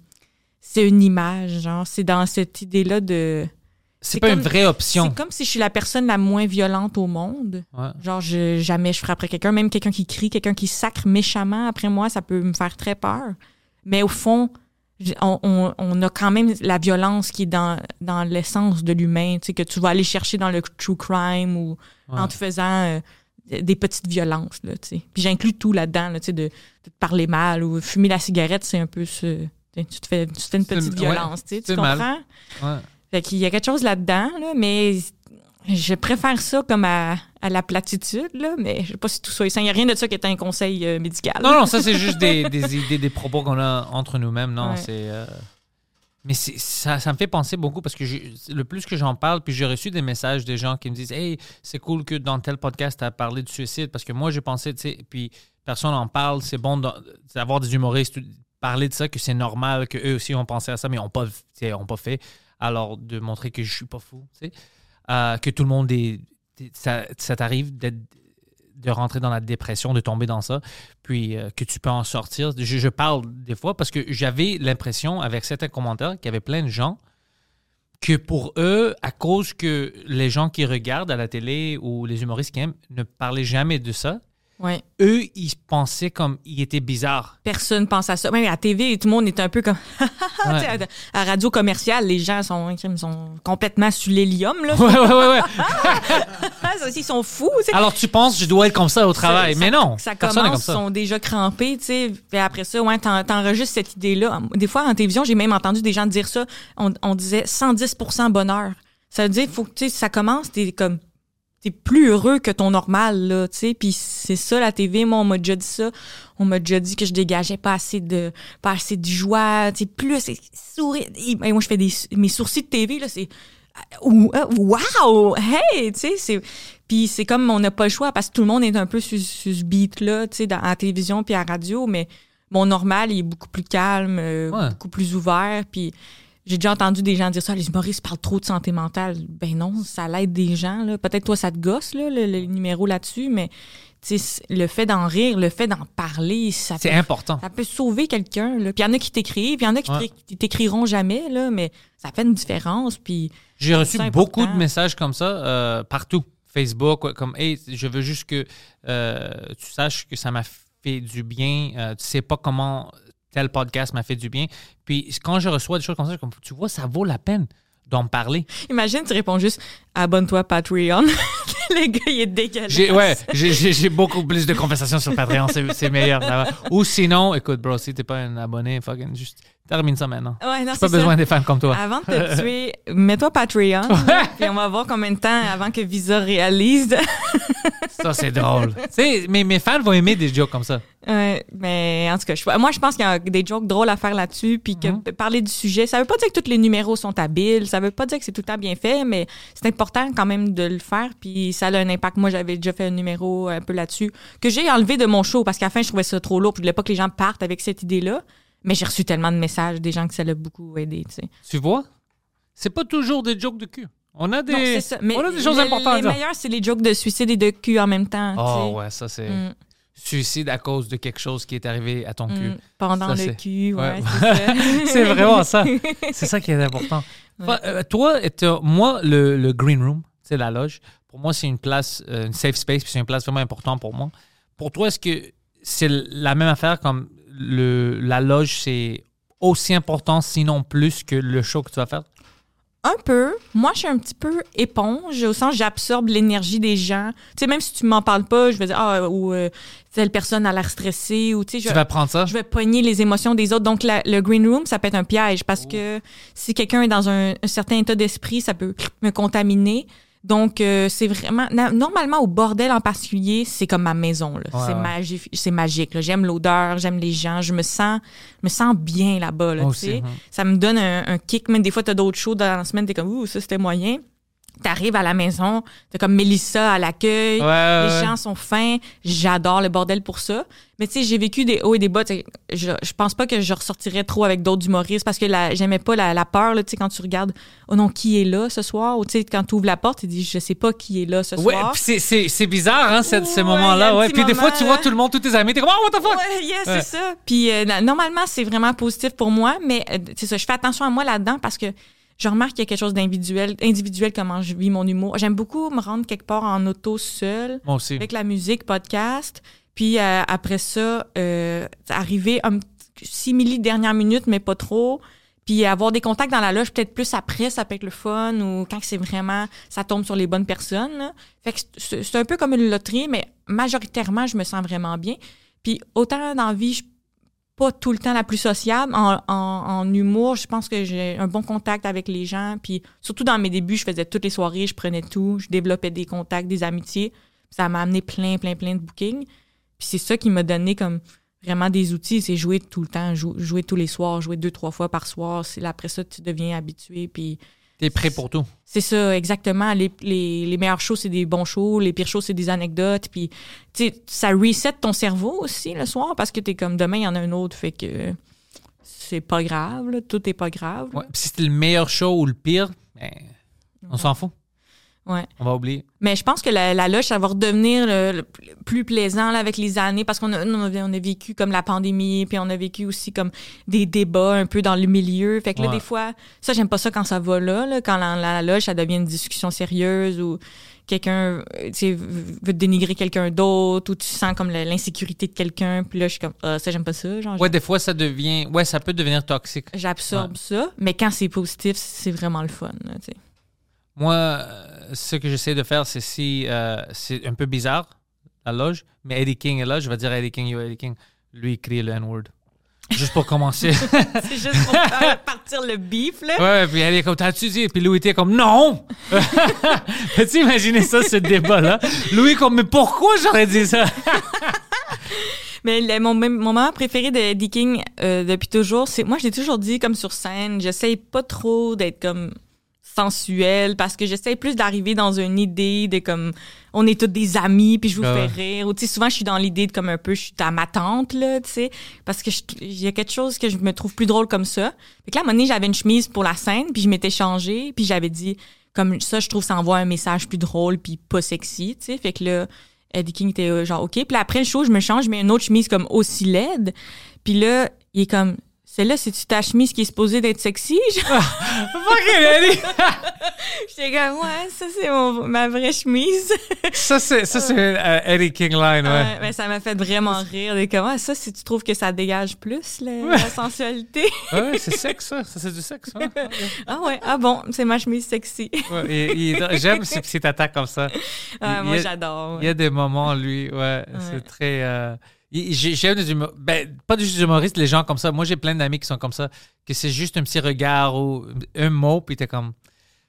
C'est une image, genre. C'est dans cette idée-là de. C'est pas une vraie option. C'est comme si je suis la personne la moins violente au monde. Ouais. Genre, je, jamais je frapperais quelqu'un, même quelqu'un qui crie, quelqu'un qui sacre méchamment après moi, ça peut me faire très peur. Mais au fond, on, on- on a quand même la violence qui est dans, dans l'essence de l'humain, tu sais, que tu vas aller chercher dans le true crime ou en te faisant euh, des petites violences, là, tu sais. Puis j'inclus tout là-dedans, là, tu sais, de, de te parler mal ou fumer la cigarette, c'est un peu ce... Tu te fais, tu te fais une petite ouais, violence, tu sais, tu mal. comprends? Ouais. Fait qu'il y a quelque chose là-dedans, là, mais je préfère ça comme à, à la platitude, là, mais je sais pas si tout ça est sain. Il n'y a rien de ça qui est un conseil euh, médical. Non, non, ça, c'est juste des, des idées, des propos qu'on a entre nous-mêmes. Non, Ouais. c'est. euh, Mais ça, ça me fait penser beaucoup parce que le plus que j'en parle, puis j'ai reçu des messages des gens qui me disent Hey, c'est cool que dans tel podcast, tu as parlé de suicide parce que moi, j'ai pensé, tu sais, puis personne n'en parle. C'est bon d'avoir des humoristes parler de ça, que c'est normal, qu'eux aussi ont pensé à ça, mais n'ont pas, ont pas fait. Alors, de montrer que je suis pas fou. Euh, que tout le monde est. Ça, ça t'arrive d'être de rentrer dans la dépression, de tomber dans ça, puis euh, que tu peux en sortir. Je, je parle des fois parce que j'avais l'impression, avec certains commentaires, qu'il y avait plein de gens que pour eux, à cause que les gens qui regardent à la télé ou les humoristes qui aiment ne parlaient jamais de ça, Ouais. eux, ils pensaient comme ils étaient bizarres. Personne pense à ça. Même à la TV, tout le monde est un peu comme. Ouais. à, à radio commerciale, les gens sont, ils sont complètement sur l'hélium. Là. Ouais, ouais, ouais, ouais. Ça aussi, ils sont fous. tu sais. Alors tu penses, je dois être comme ça au travail. Ça- mais non, Ça commence, comme ils ça. sont déjà crampés, tu sais. Puis après ça, ouais, t'en- t'enregistres cette idée-là. Des fois, en télévision, j'ai même entendu des gens dire ça. On, on disait 110 bonheur. Ça veut dire, faut que, tu sais, ça commence, t'es comme, t'es plus heureux que ton normal, là, tu sais. Puis c'est ça, la TV. Moi, on m'a déjà dit ça. On m'a déjà dit que je dégageais pas assez de, pas assez de joie, tu sais. Plus, sourire. Et moi, je fais des, mes sourcils de TV, là, c'est, Ou- euh, Wow! Hey! Tu sais, c'est. Puis c'est comme on n'a pas le choix parce que tout le monde est un peu sur, sur ce beat-là, tu sais, la télévision puis à la radio, mais mon normal, il est beaucoup plus calme, euh, Ouais. beaucoup plus ouvert. Puis j'ai déjà entendu des gens dire ça, les humoristes parlent trop de santé mentale. Ben non, ça l'aide des gens. là. Peut-être toi, ça te gosse, là, le, le numéro là-dessus, mais le fait d'en rire, le fait d'en parler, ça C'est peut, important. ça peut sauver quelqu'un. Puis il y en a qui t'écrivent, puis il y en a qui Ouais. t'é- t'écriront jamais, là, mais ça fait une différence. Puis J'ai reçu beaucoup de messages comme ça euh, partout. Facebook, comme Hey, je veux juste que euh, tu saches que ça m'a fait du bien. Euh, tu sais pas comment tel podcast m'a fait du bien. Puis quand je reçois des choses comme ça, comme, tu vois, ça vaut la peine d'en parler. imagine, tu réponds juste abonne-toi Patreon. le gars, il est dégueulasse. J'ai, ouais, j'ai, beaucoup plus de conversations sur Patreon, c'est, meilleur. Ou sinon, écoute, bro, si t'es pas un abonné, fucking juste termine ça maintenant. Ouais, non, J'ai pas besoin des fans comme toi. Avant de te tuer, mets-toi Patreon, puis on va voir combien de temps avant que Visa réalise. Ça, c'est drôle. Mes, mes fans vont aimer des jokes comme ça. Ouais, mais en tout cas, je- moi, je pense qu'il y a des jokes drôles à faire là-dessus, puis que Mhm. parler du sujet, ça veut pas dire que tous les numéros sont habiles, ça veut pas dire que c'est tout le temps bien fait, mais c'est important quand même de le faire, puis ça a un impact. Moi, j'avais déjà fait un numéro un peu là-dessus, que j'ai enlevé de mon show, parce qu'à la fin, je trouvais ça trop lourd, puis je voulais pas que les gens partent avec cette idée-là, mais j'ai reçu tellement de messages des gens que ça l'a beaucoup aidé, tu sais. Tu vois? C'est pas toujours des jokes de cul. On a des, Non, c'est ça. Mais on a des choses le- importantes Les meilleurs, c'est les jokes de suicide et de cul en même temps, tu Oh sais. ouais, ça c'est Mm. suicide à cause de quelque chose qui est arrivé à ton cul. Mm, pendant Ça, le cul, ouais, ouais. c'est vraiment ça. C'est ça qui est important. Ouais. Fa- euh, toi, moi, le, le green room, c'est la loge. Pour moi, c'est une place, euh, une safe space, puis c'est une place vraiment importante pour moi. Pour toi, est-ce que c'est la même affaire comme le, la loge, c'est aussi important, sinon plus que le show que tu vas faire? Un peu. Moi, je suis un petit peu éponge, au sens j'absorbe l'énergie des gens. Tu sais, même si tu m'en parles pas, je vais dire, ah, ou euh, telle personne a l'air stressée, ou tu sais, je, Tu vas prendre ça? je vais pogner les émotions des autres. Donc, la- le green room, ça peut être un piège parce que si quelqu'un est dans un, un certain état d'esprit, ça peut me contaminer. Donc, euh, c'est vraiment. na- Normalement, au bordel en particulier, c'est comme ma maison. là. Ouais, c'est, ouais. magi- c'est magique. là. J'aime l'odeur, j'aime les gens. Je me sens, je me sens bien là-bas. Là, aussi, ouais. Ça me donne un, un kick. Même des fois, tu as d'autres shows dans la semaine, tu es comme, ouh, ça, c'était moyen. T'arrives à la maison, t'as comme Mélissa à l'accueil, Ouais, ouais, les ouais. gens sont fins. J'adore le bordel pour ça. Mais tu sais, j'ai vécu des hauts et des bas. Je, je pense pas que je ressortirais trop avec d'autres humoristes parce que j'aimais pas la, la peur, tu sais, quand tu regardes, oh non, qui est là ce soir? Ou tu sais, quand tu ouvres la porte, tu dis, je sais pas qui est là ce Ouais, soir. puis c'est- c'est c'est bizarre, hein, cette- ce Ouais, moment-là. Ouais. Puis des fois, tu vois tout le monde, tous tes amis, t'es comme, oh, what the fuck? Ouais, Ouais. c'est ça. Puis euh, normalement, c'est vraiment positif pour moi, mais euh, c'est ça, je fais attention à moi là-dedans parce que je remarque qu'il y a quelque chose d'individuel, individuel comment je vis mon humour. J'aime beaucoup me rendre quelque part en auto seule, Moi aussi. avec la musique, podcast. Puis euh, après ça, euh, arriver un simili dernière minute, mais pas trop. Puis avoir des contacts dans la loge, peut-être plus après, ça peut être le fun ou quand c'est vraiment, ça tombe sur les bonnes personnes. là. Fait que c'est un peu comme une loterie, mais majoritairement, je me sens vraiment bien. Puis autant dans la vie, je pas tout le temps la plus sociable. En, humour, je pense que j'ai un bon contact avec les gens. Puis surtout dans mes débuts, je faisais toutes les soirées, je prenais tout, je développais des contacts, des amitiés. Ça m'a amené plein, plein, plein de bookings. Puis c'est ça qui m'a donné comme vraiment des outils, c'est jouer tout le temps, jou- jouer tous les soirs, jouer deux, trois fois par soir. Après ça, tu deviens habitué. Puis T'es prêt pour tout. c'est ça, exactement. Les, les, les meilleurs shows, c'est des bons shows. Les pires shows, c'est des anecdotes. Puis, tu sais, ça reset ton cerveau aussi le soir parce que t'es comme demain, il y en a un autre. Fait que c'est pas grave, là. Tout est pas grave. là. Ouais. Puis si c'était le meilleur show ou le pire, ben, on s'en fout. Ouais. On va oublier. Mais je pense que la, la loge, ça va redevenir le, le plus- plaisant là, avec les années parce qu'on a, on a, vécu comme la pandémie, puis on a vécu aussi comme des débats un peu dans le milieu. Fait que là, Ouais. des fois, ça, j'aime pas ça quand ça va là, là quand la, la loge, ça devient une discussion sérieuse ou quelqu'un euh, veut dénigrer quelqu'un d'autre ou tu sens comme l'insécurité de quelqu'un. Puis là, je suis comme, ah, ça, j'aime pas ça. Genre, Ouais, des fois, ça devient. Ouais, ça peut devenir toxique. j'absorbe ça. Mais quand c'est positif, c'est vraiment le fun. là. Moi, euh, ce que j'essaie de faire, c'est si euh, c'est un peu bizarre, la loge, mais Eddie King est là, je vais dire Eddie King, yo, Eddie King, lui, il crie le N-word. Juste pour commencer. c'est juste pour faire partir le beef. Là. ouais, puis elle est comme, t'as-tu dit? Puis Louis était comme, non! Peux-tu imaginer ça, ce débat-là? Louis, comme, mais pourquoi j'aurais dit ça? Mais le- mon, mon moment préféré de Eddie King euh, depuis toujours, c'est moi, je l'ai toujours dit comme sur scène, j'essaye pas trop d'être comme sensuel parce que j'essaie plus d'arriver dans une idée de comme on est tous des amis puis je vous Ah fais rire. Ou tu sais souvent je suis dans l'idée de comme un peu je suis à ma tante là tu sais parce que il y a quelque chose que je me trouve plus drôle comme ça. Fait que là à un moment donné j'avais une chemise pour la scène puis je m'étais changée puis j'avais dit comme ça je trouve ça envoie un message plus drôle puis pas sexy tu sais. Fait que là Eddie King était euh, genre OK. Puis là, après le show je me change je mets une autre chemise comme aussi laide. Puis là il est comme celle-là, c'est-tu ta chemise qui est supposée d'être sexy? Eddie! J'étais comme, ouais, ça, c'est mon- ma vraie chemise. ça, c'est, ça, c'est euh, Eddie King Line, ouais. Ouais, mais ça m'a fait vraiment rire. Et comment ça, si tu trouves que ça dégage plus la, la sensualité? Ouais, c'est sexe, ça. Ça, c'est du sexe, hein. ah ouais, ah bon, c'est ma chemise sexy. Ouais, j'aime ces petites attaques comme ça. Ah, Il- moi, j'adore. Il y a des moments, lui, ouais, c'est très. euh, J'aime des humoristes, ben, pas juste des humoristes, les gens comme ça. Moi, j'ai plein d'amis qui sont comme ça, que c'est juste un petit regard ou un mot, puis t'es comme,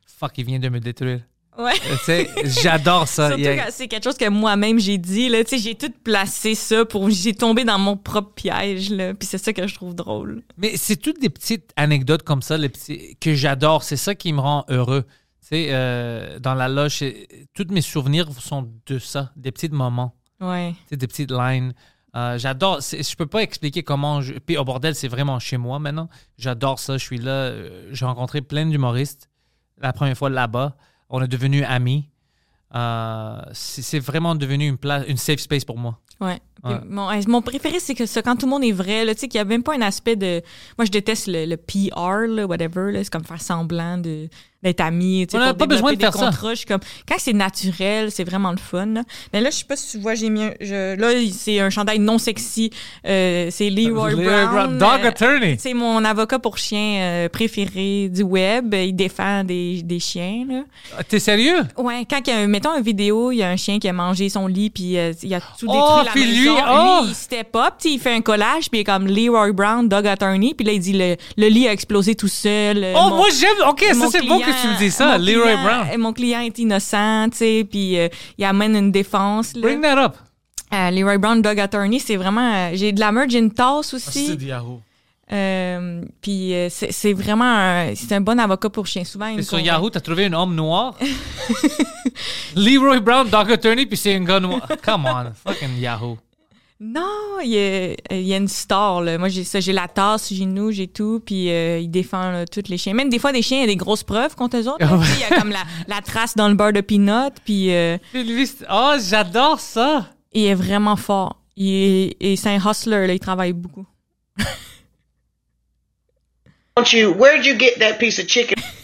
fuck, il vient de me détruire. Ouais. Euh, tu sais, j'adore ça. C'est quelque chose que moi-même j'ai dit là, tu sais, j'ai tout placé ça pour j'ai tombé dans mon propre piège là, puis c'est ça que je trouve drôle. Mais c'est toutes des petites anecdotes comme ça les petits, que j'adore. C'est ça qui me rend heureux. Tu sais, euh, dans la loge, tous mes souvenirs sont de ça, des petits moments. Ouais. Des petites lines. Euh, j'adore. Je peux pas expliquer comment. Je... Puis au bordel, c'est vraiment chez moi maintenant. J'adore ça. Je suis là. euh, J'ai rencontré plein d'humoristes la première fois là-bas. On est devenus amis. Euh, c'est vraiment devenu une place, une safe space pour moi. Ouais. Ouais. Mon, mon préféré, c'est que ça, quand tout le monde est vrai, là, tu sais, qu'il n'y a même pas un aspect de. Moi, je déteste le, le PR, là, whatever, là. C'est comme faire semblant de, d'être ami. tu sais, On n'a pour pas besoin de faire ça. comme. Quand c'est naturel, c'est vraiment le fun, là. Mais là, je sais pas si tu vois, j'ai mis un. je- là, c'est un chandail non sexy. Euh, c'est Leroy Brown. Dog euh, attorney. c'est mon avocat pour chiens euh, préféré du web. Il défend des, des chiens, là. Ah, T'es sérieux? Ouais, quand il y a, un- mettons une vidéo, il y a un chien qui a mangé son lit puis euh, il a tout détruit Oh, la puis maison. lui, oh! il step up, il fait un collage puis il est comme Leroy Brown, Dog Attorney, puis là il dit le, le lit a explosé tout seul. euh, Oh, mon- moi j'aime. Ok, ça c'est beau que tu me dis ça, Leroy client- Brown. Mon client est innocent, tu sais, puis euh, il amène une défense. Là. Bring that up. Euh, Leroy Brown, Dog Attorney, c'est vraiment. J'ai de la merge, j'ai une tasse aussi. C'est de Yahoo. Euh, puis euh, c'est c'est vraiment un, c'est un bon avocat pour chien. Souvent, il sur. Yahoo, t'as trouvé un homme noir? Leroy Brown, Dog Attorney, puis c'est un gars noir. Come on, fucking Yahoo. Non, il y a, il y a une star. Là. Moi, j'ai ça, j'ai la tasse chez nous, j'ai tout, puis euh, il défend là, tous les chiens. Même des fois, des chiens, il y a des grosses preuves contre eux autres. sais, Il y a comme la, la trace dans le beurre de peanut, puis euh, Puis lui, c'est- oh, j'adore ça. il est vraiment fort. Il est, et c'est un hustler, là, il travaille beaucoup. Don't you? Where'd you get that piece of chicken?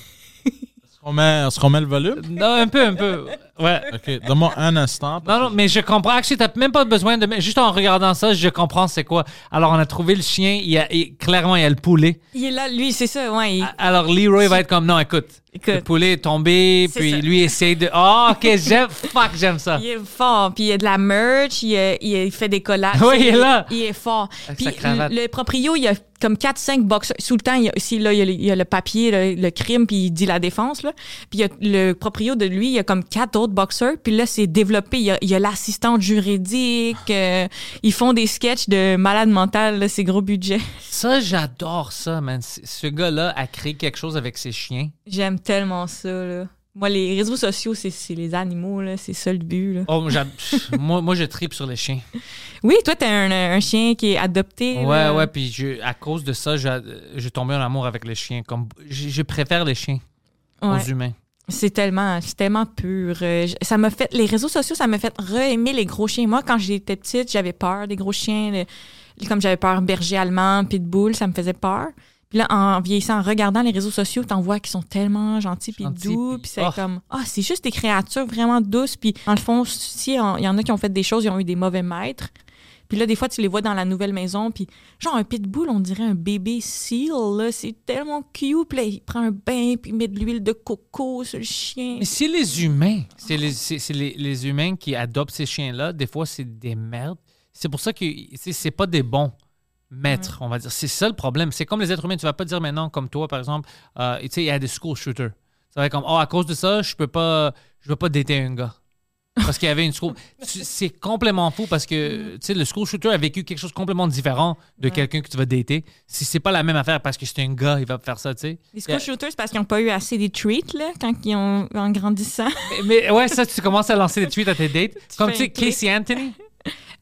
Est-ce qu'on met, est-ce qu'on met le volume? Non, un peu, un peu. Ouais. OK, donne-moi un instant. Non, non, mais je comprends. Actually, t'as même pas besoin de. Juste en regardant ça, je comprends c'est quoi. Alors, on a trouvé le chien. Il y a, il- clairement, il y a le poulet. Il est là, lui, c'est ça, ouais. il- Alors, Leroy va être comme non, écoute. Écoute. Le poulet est tombé, puis ça. lui essaye de. Oh, ok, j'aime. Fuck, j'aime ça. Il est fort, puis il y a de la merch, il, euh, il fait des collages. Oui, il est là. Il est fort. Avec Puis le, le proprio, il y a comme 4-5 boxeurs. Sous le temps, il y a aussi là, il y a le, il y a le papier, le, le crime, puis il dit la défense. Là. Puis il y a le proprio de lui, il y a comme quatre autres boxeurs. Puis là, c'est développé. Il y a, il y a l'assistante juridique. euh, ils font des sketchs de malade mental, c'est gros budget. Ça, j'adore ça, man. Ce gars-là a créé quelque chose avec ses chiens. J'aime tellement ça. Là. Moi, les réseaux sociaux, c'est les animaux, là. c'est ça le but. Là. Oh, moi, moi, je tripe sur les chiens. Oui, toi, t'as un, un chien qui est adopté. Ouais, là. ouais, puis je, à cause de ça, j'ai j'ai tombé en amour avec les chiens. Comme, je, je préfère les chiens Ouais. aux humains. C'est tellement, c'est tellement pur. Euh, ça m'a fait, les réseaux sociaux, ça m'a fait re-aimer les gros chiens. Moi, quand j'étais petite, j'avais peur des gros chiens. le- comme j'avais peur berger allemand, pitbull, ça me faisait peur. Puis là, en vieillissant, en regardant les réseaux sociaux, t'en vois qui sont tellement gentils puis doux. puis- c'est oh. comme, ah, c'est juste des créatures vraiment douces. Puis dans le fond, si il y en a qui ont fait des choses, ils ont eu des mauvais maîtres. Puis là, des fois, tu les vois dans la nouvelle maison, puis genre un pitbull, on dirait un bébé seal, là. C'est tellement cute. Puis là, il prend un bain, puis il met de l'huile de coco sur le chien. Mais c'est les humains. C'est les, humains qui adoptent ces chiens-là. Des fois, c'est des merdes. C'est pour ça que c'est pas des bons maîtres, on va dire. C'est ça le problème. C'est comme les êtres humains. Tu vas pas dire maintenant, comme toi, par exemple, euh, tu sais, il y a des school shooters. Ça va être comme, oh, à cause de ça, je peux pas, je peux pas dater un gars. parce qu'il y avait une school. C'est complètement fou parce que tu sais, le school shooter a vécu quelque chose de complètement différent de quelqu'un que tu vas dater. Si c'est pas la même affaire parce que c'est un gars, il va faire ça, tu sais. Les school shooters, c'est parce qu'ils n'ont pas eu assez des treats, là, quand ils ont, en grandissant. Mais, mais ouais, ça, tu commences à lancer des tweets à tes dates. Comme tu sais. Casey Anthony.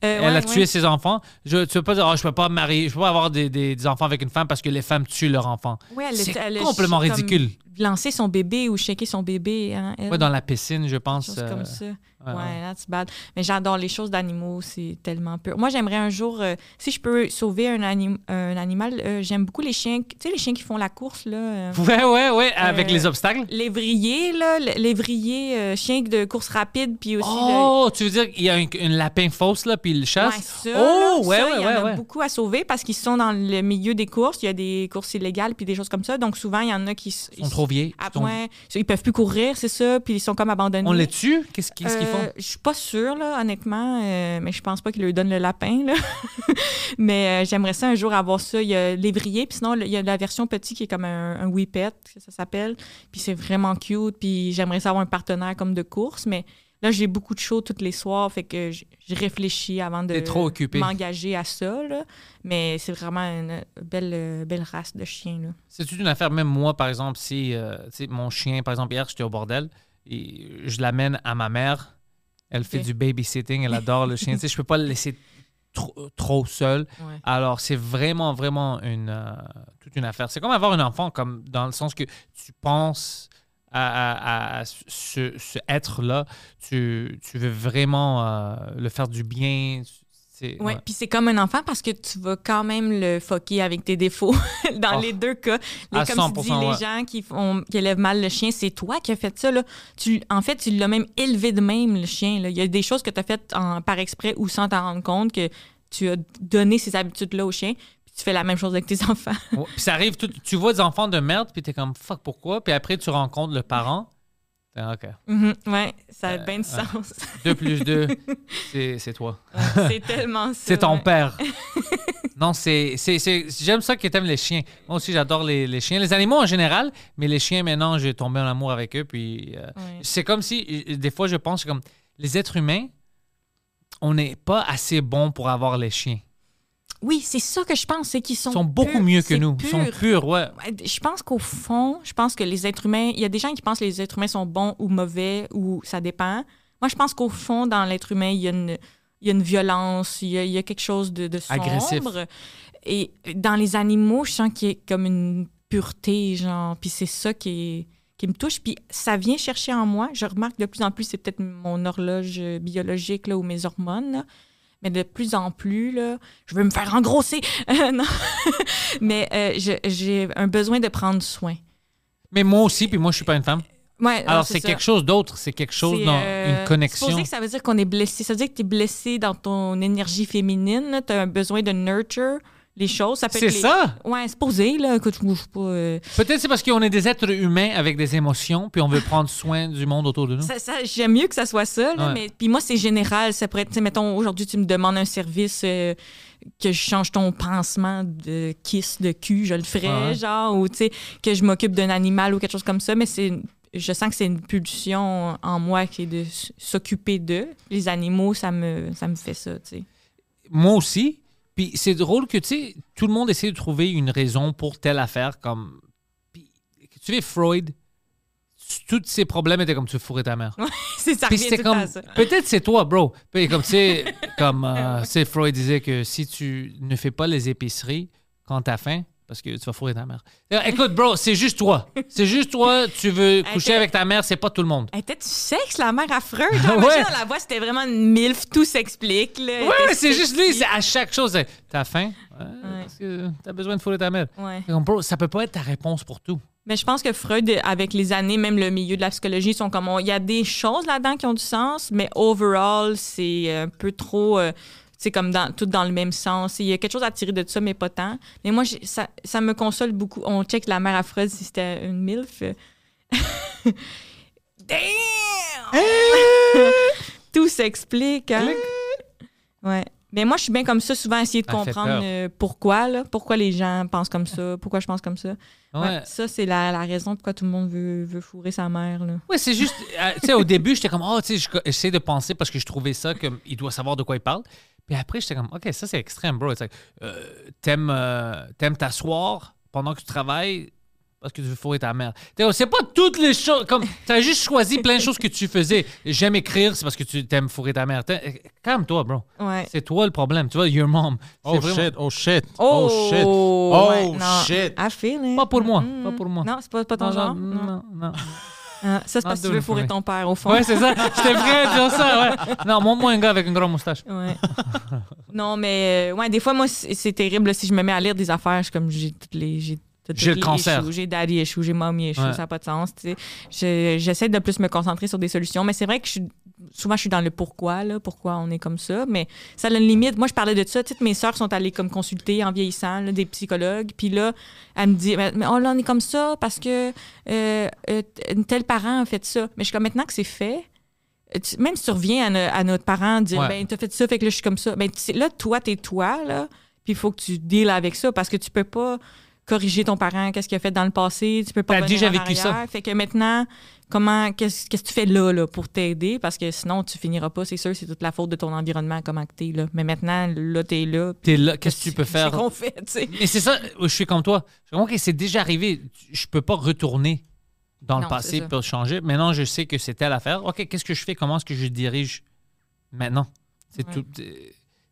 Euh, Elle ouais, a ouais. tué ses enfants. Je, tu peux pas dire, Ah, je peux pas marier, je peux pas avoir des, des- des enfants avec une femme parce que les femmes tuent leurs enfants. Ouais, c'est complètement ridicule. Lancer son bébé ou shaker son bébé. Hein. Ouais, dans la piscine, je pense. choses euh, comme ça. ouais, Ouais, that's bad. Mais j'adore les choses d'animaux, c'est tellement pur. Moi, j'aimerais un jour, euh, si je peux sauver un, anim- un animal, euh, j'aime beaucoup les chiens, tu sais, les chiens qui font la course, là. euh, Ouais, ouais, ouais, avec Euh, les obstacles? L'évrier, là, l'évrier, euh, chien de course rapide, puis aussi Oh, tu veux dire qu'il y a un, une lapin fausse, là, puis il le chasse? Ouais, ça, oh, là, ouais, ça, ouais, il y ouais, en a beaucoup à sauver parce qu'ils sont dans le milieu des courses. Il y a des courses illégales puis des choses comme ça. Donc, souvent, il y en a qui... Ils sont trop vieilles. Ah, Ils sont- ouais, ils peuvent plus courir, c'est ça, puis ils sont comme abandonnés. On les tue? Qu'est-ce qu'ils qu'ils Euh, font? Je suis pas sûre, là, honnêtement, euh, mais je pense pas qu'ils lui donnent le lapin. Là. mais euh, j'aimerais ça un jour avoir ça. Il y a l'évrier, puis sinon, il y a la version petit qui est comme un, un Whippet, que ça s'appelle. Puis c'est vraiment cute, puis j'aimerais ça avoir un partenaire comme de course, mais là, j'ai beaucoup de shows tous les soirs, fait que je réfléchis avant de m'engager à ça. Là. Mais c'est vraiment une belle, belle race de chien. Là. C'est toute une affaire. Même moi, par exemple, si euh, mon chien, par exemple, hier, j'étais au bordel et je l'amène à ma mère. Elle fait du babysitting, elle adore le chien. Tu sais, je peux pas le laisser trop, trop seul. Ouais. Alors, c'est vraiment, vraiment une, euh, toute une affaire. C'est comme avoir un enfant, comme dans le sens que tu penses à, à- à ce, ce être-là, tu, tu veux vraiment euh, le faire du bien. Ouais. puis c'est comme un enfant parce que tu vas quand même le foquer avec tes défauts. Dans Oh. les deux cas, les, À comme tu dis, 100%, les gens qui, font, qui élèvent mal le chien, c'est toi qui as fait ça. Là. Tu, en fait, tu l'as même élevé de même, le chien. là. Il y a des choses que tu as faites en- par exprès ou sans t'en rendre compte que tu as donné ces habitudes-là au chien. Tu fais la même chose avec tes enfants. Ouais, Puis ça arrive, tout- tu vois des enfants de merde, puis t'es comme fuck, pourquoi? Puis après, tu rencontres le parent. T'es, OK. Mhm, ouais, ça a Euh, bien du ouais. sens. 2 plus 2, c'est, toi. Ouais, c'est tellement ça. C'est ton père. non, c'est, J'aime ça que t'aimes les chiens. Moi aussi, j'adore les, les chiens. Les animaux en général, mais les chiens, maintenant, j'ai tombé en amour avec eux. Puis euh, c'est comme si, euh, des fois, je pense comme les êtres humains, on n'est pas assez bons pour avoir les chiens. Oui, c'est ça que je pense, c'est qu'ils sont Ils sont beaucoup purs, mieux que nous. Ils sont pur. purs, ouais. Ouais, Je pense qu'au fond, je pense que les êtres humains, il y a des gens qui pensent que les êtres humains sont bons ou mauvais ou ça dépend. Moi, je pense qu'au fond, dans l'être humain, il y a une, il y a une violence, il y a, il y a quelque chose de, de sombre. Agressif. Et dans les animaux, je sens qu'il y a comme une pureté, genre, puis c'est ça qui, est- qui me touche. Puis ça vient chercher en moi. Je remarque de plus en plus, c'est peut-être mon horloge biologique là, ou mes hormones. là. Mais de plus en plus, là, je veux me faire engrosser. Euh, non. Mais euh, j'ai un besoin de prendre soin. Mais moi aussi, puis moi, je suis pas une femme. Ouais, Alors, c'est quelque chose d'autre. C'est quelque chose dans euh, une connexion. que ça veut dire qu'on est blessé. Ça veut dire que tu es blessé dans ton énergie féminine. Tu as un besoin de nurture les choses. Ça peut C'est les- ça? Ouais, c'est posé, là. Écoute, je bouge pas. euh, Peut-être c'est parce qu'on est des êtres humains avec des émotions, puis on veut prendre soin du monde autour de nous. Ça, ça- J'aime mieux que ça soit ça, là, Ouais. mais puis moi, c'est général. Ça pourrait être, tu sais, mettons, aujourd'hui, tu me demandes un service euh, que je change ton pansement de kiss de cul, je le ferais, Ouais. genre, ou tu sais, que je m'occupe d'un animal ou quelque chose comme ça, mais c'est. Je sens que c'est une pulsion en moi qui est de s'occuper d'eux. Les animaux, ça me, ça me fait ça, tu sais. Moi aussi. Puis c'est drôle que, tu sais, tout le monde essaie de trouver une raison pour telle affaire, comme... Puis, tu sais, Freud, tous ses problèmes étaient comme tu fourrais ta mère. C'est ça Puis c'était comme... Peut-être c'est toi, bro. Puis comme, tu sais, comme, euh, Freud disait que si tu ne fais pas les épiceries quand t'as faim, parce que tu vas fourrer ta mère. Euh, Écoute, bro, c'est juste toi. C'est juste toi, tu veux coucher avec ta mère, c'est pas tout le monde. Elle était du sexe, la mère affreuse. Ouais. La voix, c'était vraiment une milf, tout s'explique. Ouais, ouais, c'est juste lui, à chaque chose. T'as faim? Ouais, Parce que t'as besoin de fourrer ta mère. Ouais. Comme, bro, ça peut pas être ta réponse pour tout. Mais je pense que Freud, avec les années, même le milieu de la psychologie, sont comme. Il y a des choses là-dedans qui ont du sens, mais overall, c'est un peu trop. euh, c'est comme dans, tout dans le même sens. Il y a quelque chose à tirer de ça, mais pas tant. Mais moi, ça, ça me console beaucoup. On check la mère à Freud si c'était une MILF. Damn! tout s'explique, hein? Ouais. Mais moi, je suis bien comme ça, souvent essayer de comprendre euh, pourquoi, là, pourquoi les gens pensent comme ça, pourquoi je pense comme ça. Ouais. Ouais, ça, c'est la, la raison pourquoi tout le monde veut, veut fourrer sa mère. Là. Ouais, c'est juste. euh, tu sais, au début, j'étais comme, oh, tu sais, je- j'essaie de penser parce que je trouvais ça comme, il doit savoir de quoi il parle. Puis après, j'étais comme, OK, ça, c'est extrême, bro. It's like, euh, t'aimes, euh, t'aimes t'asseoir pendant que tu travailles parce que tu veux fourrer ta mère. C'est pas toutes les choses. Comme, t'as juste choisi plein de choses que tu faisais. J'aime écrire, c'est parce que tu t'aimes fourrer ta mère. T'es- Calme-toi, bro. Ouais. C'est toi le problème. Tu vois, your mom. Oh vraiment- shit, oh shit, Oh, oh shit, oh ouais, shit. I feel it. Pas pour moi, Mm, pas pour moi. Non, c'est pas, pas ton Non, genre? Non. non, non. Ah, ça, c'est Not parce que tu veux fourrer ton père, au fond. Ouais, c'est ça. J'étais prêt à dire ça, ouais. Non, montre-moi un gars avec une grande moustache. Ouais. non, mais euh, ouais, des fois, moi, c'est terrible. là, si je me mets à lire des affaires, je suis comme j'ai toutes les. J'ai J'ai le cancer. issues, J'ai daddy j'ai mommy issue, Ouais. ça n'a pas de sens. Je- J'essaie de plus me concentrer sur des solutions, mais c'est vrai que je suis, souvent, je suis dans le pourquoi, là, pourquoi on est comme ça. Mais ça a une limite. Moi, je parlais de ça. sais, mes sœurs sont allées comme consulter en vieillissant, là, des psychologues. Puis là, elle me dit mais, oh, là, on est comme ça parce que euh, euh, tel parent a fait ça. Mais je suis comme maintenant que c'est fait. euh, tu- même si tu reviens à, no- à notre parent dire Ouais. ben t'as fait ça fait que là je suis comme ça ben là toi t'es toi là puis il faut que tu deals avec ça parce que tu peux pas corriger ton parent qu'est-ce qu'il a fait dans le passé tu peux pas T'as déjà vécu ça. fait que maintenant comment qu'est-ce qu'est-ce que tu fais là, là pour t'aider? Parce que sinon tu finiras pas c'est sûr c'est toute la faute de ton environnement comment que t'es là mais maintenant là t'es là T'es là, qu'est-ce que tu peux faire? qu'est-ce qu'on fait tu sais Mais c'est ça, je suis comme toi. OK, c'est déjà arrivé. Je peux pas retourner dans le passé pour changer. Maintenant, je sais que c'est telle affaire. OK, qu'est-ce que je fais? Comment est-ce que je dirige maintenant? C'est Ouais. tout. euh,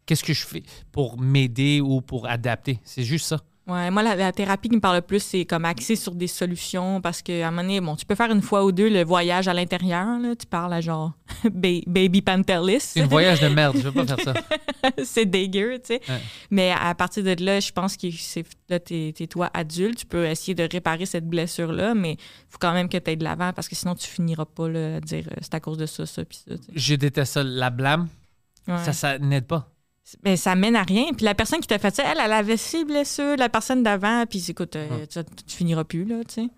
Qu'est-ce que je fais pour m'aider ou pour adapter? C'est juste ça. Ouais, moi, la, la thérapie qui me parle le plus, c'est comme axé sur des solutions parce qu'à un moment donné, bon, tu peux faire une fois ou deux le voyage à l'intérieur. là. Tu parles à genre ba- Baby Pantelis. C'est un voyage de merde. Je veux pas faire ça. c'est dégueu, tu sais. Ouais. Mais à partir de là, je pense que c'est là, t'es, toi adulte. Tu peux essayer de réparer cette blessure-là, mais il faut quand même que tu ailles de l'avant parce que sinon, tu finiras pas là, à dire euh, c'est à cause de ça, ça, puis ça. Je déteste ça. La blâme, Ouais. ça, ça n'aide pas. Mais ça mène à rien. Puis la personne qui t'a fait ça, elle, elle avait ses blessures, la personne d'avant, puis écoute, euh, tu, tu finiras plus, là, tu sais.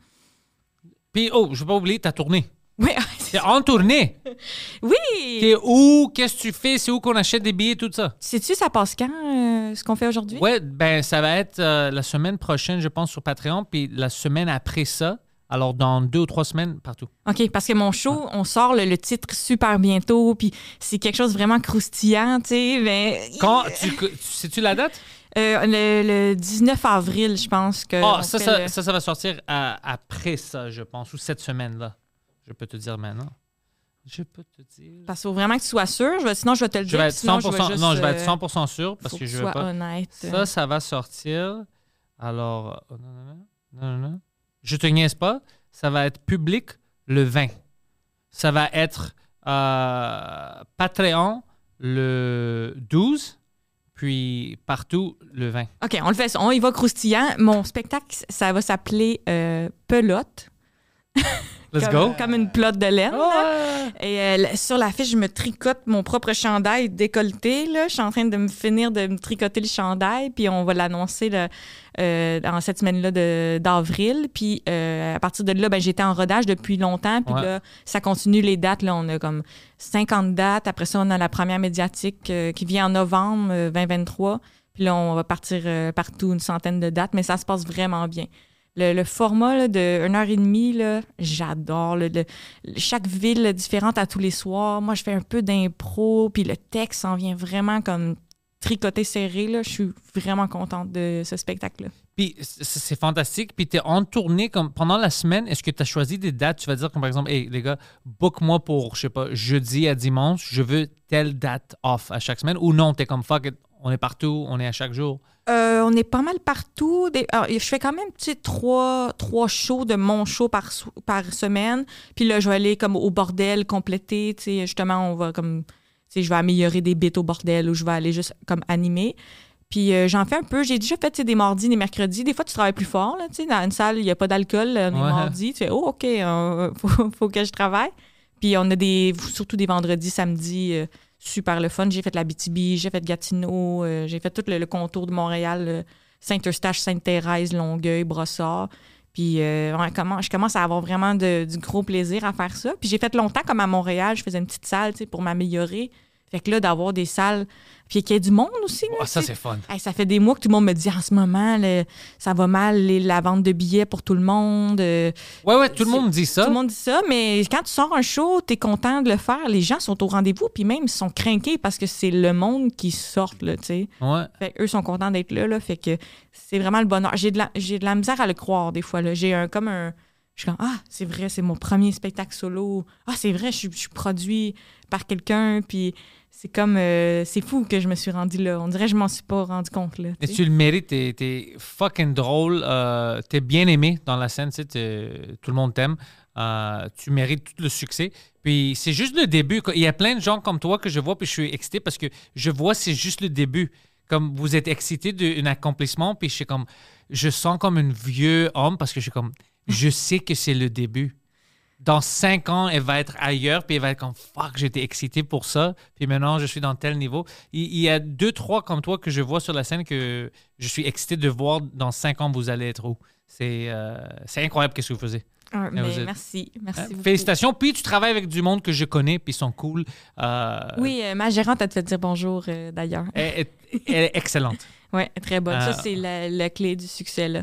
Puis, oh, je veux pas oublier ta tournée. Oui, T'es en tournée. oui! T'es où? Qu'est-ce que tu fais? C'est où qu'on achète des billets, tout ça? Sais-tu, ça passe quand, euh, ce qu'on fait aujourd'hui? Ouais, ben ça va être euh, la semaine prochaine, je pense, sur Patreon, puis la semaine après ça, alors dans deux ou trois semaines, partout. OK, parce que mon show, on sort le, le titre super bientôt, puis c'est quelque chose de vraiment croustillant, tu sais, mais... Quand tu, tu sais-tu la date? Euh, le, le 19 avril, je pense que... Ah, on ça, ça, le- ça, ça va sortir à- après ça, je pense, ou cette semaine-là. Je peux te dire maintenant. Je peux te dire. Parce qu'il faut vraiment que tu sois sûr, je vais- sinon je vais te le Je dire, vais puis être sinon 100%, je vais juste... non, je vais être euh, 100% sûr parce faut que je veux sois pas. honnête. Ça, ça va sortir. Alors, euh, non, non, non, non, non. Je te niaise pas. Ça va être public le 20. Ça va être euh, Patreon le 12, puis partout le 20. OK, on le fait, on y va croustillant. Mon spectacle, ça va s'appeler euh, Pelote. Let's comme, go. Comme une pelote de laine. Ouais. Et euh, sur l'affiche, je me tricote mon propre chandail décolleté. Là. Je suis en train de me finir de me tricoter le chandail, puis on va l'annoncer euh, dans cette semaine-là de- d'avril. Puis euh, à partir de là, ben, j'étais en rodage depuis longtemps. Puis Ouais. là, ça continue les dates. Là, on a comme 50 dates. Après ça, on a la première médiatique euh, qui vient en novembre euh, 2023. Puis là, on va partir euh, partout une centaine de dates, mais ça se passe vraiment bien. Le, format de 1 heure et demie, j'adore. Chaque ville différente à tous les soirs. Moi, je fais un peu d'impro, puis le texte s'en vient vraiment comme tricoté serré. Là. Je suis vraiment contente de ce spectacle-là. Puis c'est fantastique. Puis tu es en tournée comme pendant la semaine. Est-ce que tu as choisi des dates? Tu vas dire comme par exemple, hey les gars, book-moi pour, je sais pas, jeudi à dimanche. Je veux telle date off à chaque semaine. Ou non, tu es comme fuck it, on est partout, on est à chaque jour. Euh, on est pas mal partout. Des- alors, je fais quand même tu sais, trois, trois shows de mon show par, semaine. Puis là, je vais aller comme au bordel compléter. tu sais, Justement, on va comme. tu sais, Je vais améliorer des bits au bordel ou je vais aller juste comme animer. Puis euh, j'en fais un peu. J'ai déjà fait des mardis, des mercredis. Des fois, tu travailles plus fort. Là, dans une salle, il n'y a pas d'alcool. On est Ouais. mardi. Tu fais, oh, OK, euh, faut, faut que je travaille. Puis on a des. Surtout des vendredis, samedis. euh, super le fun. J'ai fait la BTB, j'ai fait Gatineau, euh, j'ai fait tout le, contour de Montréal, Saint-Eustache, Sainte-Thérèse, Longueuil, Brossard. Puis euh, je commence à avoir vraiment du gros plaisir à faire ça. Puis j'ai fait longtemps comme à Montréal, je faisais une petite salle pour m'améliorer. Fait que là, d'avoir des salles, puis qu'il y ait du monde aussi. là, Ah, ça, c'est fun. Hey, ça fait des mois que tout le monde me dit en ce moment, là, ça va mal, les- la vente de billets pour tout le monde. euh, Ouais, ouais, tout le monde dit ça. Tout le monde dit ça, mais quand tu sors un show, tu es content de le faire. Les gens sont au rendez-vous, puis même ils sont craqués parce que c'est le monde qui sort, là, tu sais. Ouais. Fait eux sont contents d'être là, là. Fait que c'est vraiment le bonheur. J'ai de, la, j'ai de la misère à le croire, des fois, là. J'ai un, comme un. Je suis comme, ah, c'est vrai, c'est mon premier spectacle solo. Ah, c'est vrai, je suis, je suis produit par quelqu'un, puis c'est comme. euh, c'est fou que je me suis rendu là. On dirait que je m'en suis pas rendu compte, là. Et tu le mérites, t'es, t'es fucking drôle, euh, t'es bien aimé dans la scène, tu sais, t'es- tout le monde t'aime, euh, tu mérites tout le succès. Puis c'est juste le début. Il y a plein de gens comme toi que je vois, puis je suis excité parce que je vois c'est juste le début. Comme vous êtes excité d'un accomplissement, puis je suis comme, je sens comme un vieux homme parce que je suis comme, je sais que c'est le début. Dans cinq ans, elle va être ailleurs, puis elle va être comme fuck, j'étais excité pour ça, puis maintenant je suis dans tel niveau. Il, il y a deux, trois comme toi que je vois sur la scène que je suis excité de voir dans cinq ans vous allez être où. C'est euh, incroyable qu'est-ce que vous faisiez. Ah, mais vous êtes- merci. Merci Hein? beaucoup. Félicitations. Puis tu travailles avec du monde que je connais, puis ils sont cool. Euh, Oui, euh, ma gérante a te fait dire bonjour, euh, d'ailleurs. Elle, elle est excellente. Oui, très bonne. Euh, Ça, c'est la, la clé du succès. Là.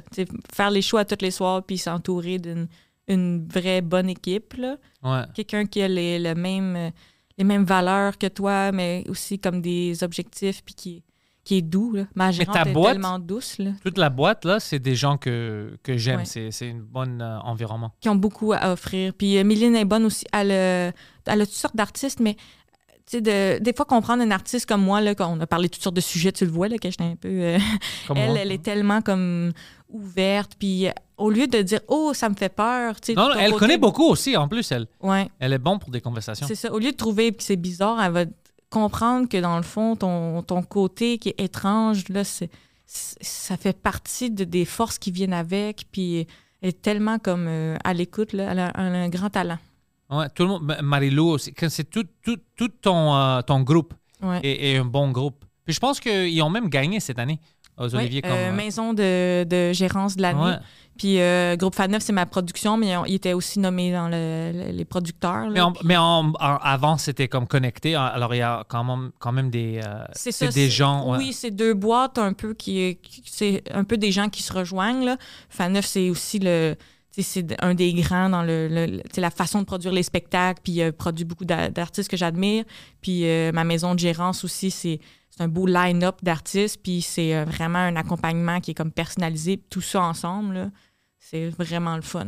Faire les choix tous les soirs puis s'entourer d'une une vraie bonne équipe. là. Ouais. Quelqu'un qui a les, le même, euh, les mêmes valeurs que toi, mais aussi comme des objectifs puis qui, qui est doux. Là. Ma gérante ta est boîte- tellement douce. Là, Toute la boîte, là, c'est des gens que, que j'aime. Ouais. C'est c'est un bon euh, environnement. qui ont beaucoup à offrir. Puis euh, Mylène est bonne aussi. Elle, a- elle a toutes sortes d'artistes, mais de, des fois, comprendre un artiste comme moi, là, quand on a parlé de toutes sortes de sujets, tu le vois, là, que j'étais un peu. euh, elle, moi. elle est tellement comme ouverte. Puis euh, au lieu de dire, oh, ça me fait peur. tu sais, Non, elle côté- connaît beaucoup aussi, en plus, elle. Ouais, Elle est bonne pour des conversations. c'est ça. Au lieu de trouver que c'est bizarre, elle va comprendre que dans le fond, ton, ton côté qui est étrange, là, c'est, ça fait partie de, des forces qui viennent avec. Puis elle est tellement comme euh, à l'écoute, là. Elle a, elle a un grand talent. Ouais, tout le monde, Marie-Lou aussi, c'est tout, tout, tout ton, euh, ton groupe Ouais. est, est un bon groupe. Puis je pense qu'ils ont même gagné cette année aux Olivier. euh, comme, euh, maison de, de gérance de l'année. ouais. Puis euh, Groupe Fan 9, c'est ma production, mais on- il était aussi nommé dans le- le- les producteurs. là. Mais, Puis mais avant, c'était comme connecté. Alors, il y a quand même, quand même des, euh, c'est ça, des c'est- gens. ouais. Oui, c'est deux boîtes un peu qui, qui- c'est un peu des gens qui se rejoignent. Là. Fan 9, c'est aussi le c'est un des grands dans le, la façon de produire les spectacles, puis il produit beaucoup d'a- d'artistes que j'admire. Puis euh, ma maison de gérance aussi, c'est un beau line-up d'artistes, puis c'est euh, vraiment un accompagnement qui est comme personnalisé, tout ça ensemble. C'est vraiment le fun.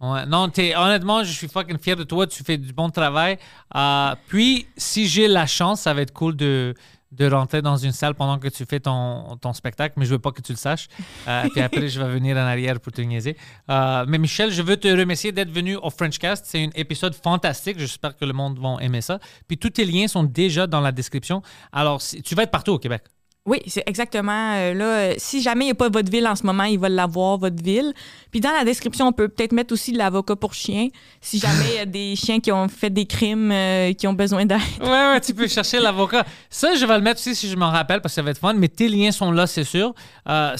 Ouais, non, honnêtement, je suis fucking fier de toi. Tu fais du bon travail. Euh, puis, si j'ai la chance, ça va être cool de, de rentrer dans une salle pendant que tu fais ton, ton spectacle, mais je veux pas que tu le saches. Euh, puis après, je vais venir en arrière pour te niaiser. Euh, mais Michel, je veux te remercier d'être venu au Frenchcast. C'est un épisode fantastique. J'espère que le monde va aimer ça. Puis tous tes liens sont déjà dans la description. Alors, si- tu vas être partout au Québec. Oui, c'est exactement. euh, là, si jamais il n'y a pas votre ville en ce moment, il va l'avoir, votre ville. Puis dans la description, on peut peut-être mettre aussi l'avocat pour chiens. Si jamais il y a des chiens qui ont fait des crimes, euh, qui ont besoin d'aide. Ouais, tu peux chercher l'avocat. Ça, je vais le mettre aussi si je m'en rappelle parce que ça va être fun. Mais tes liens sont là, c'est sûr. Euh,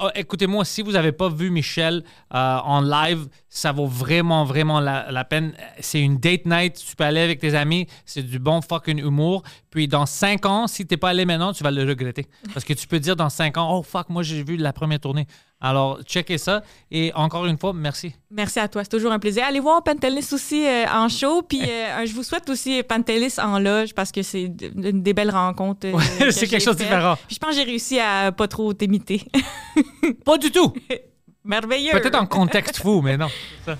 oh, Écoutez-moi, si vous n'avez pas vu Michel euh, en live, ça vaut vraiment, vraiment la, la peine. C'est une date night. Tu peux aller avec tes amis. C'est du bon fucking humour. Puis dans cinq ans, si t'es pas allé maintenant, tu vas le regretter. Parce que tu peux dire dans cinq ans, oh fuck, moi j'ai vu la première tournée. Alors, checkez ça. Et encore une fois, merci. Merci à toi, c'est toujours un plaisir. Allez voir Pantelis aussi euh, en show. Puis euh, je vous souhaite aussi Pantelis en loge parce que c'est une des belles rencontres. euh, Ouais, que c'est quelque chose de différent. Puis je pense que j'ai réussi à pas trop t'imiter. Pas du tout. Merveilleux. Peut-être en contexte fou, mais non. Ça.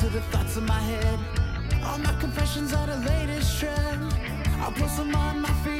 To the thoughts in my head. All my confessions are the latest trend. I'll post them on my feed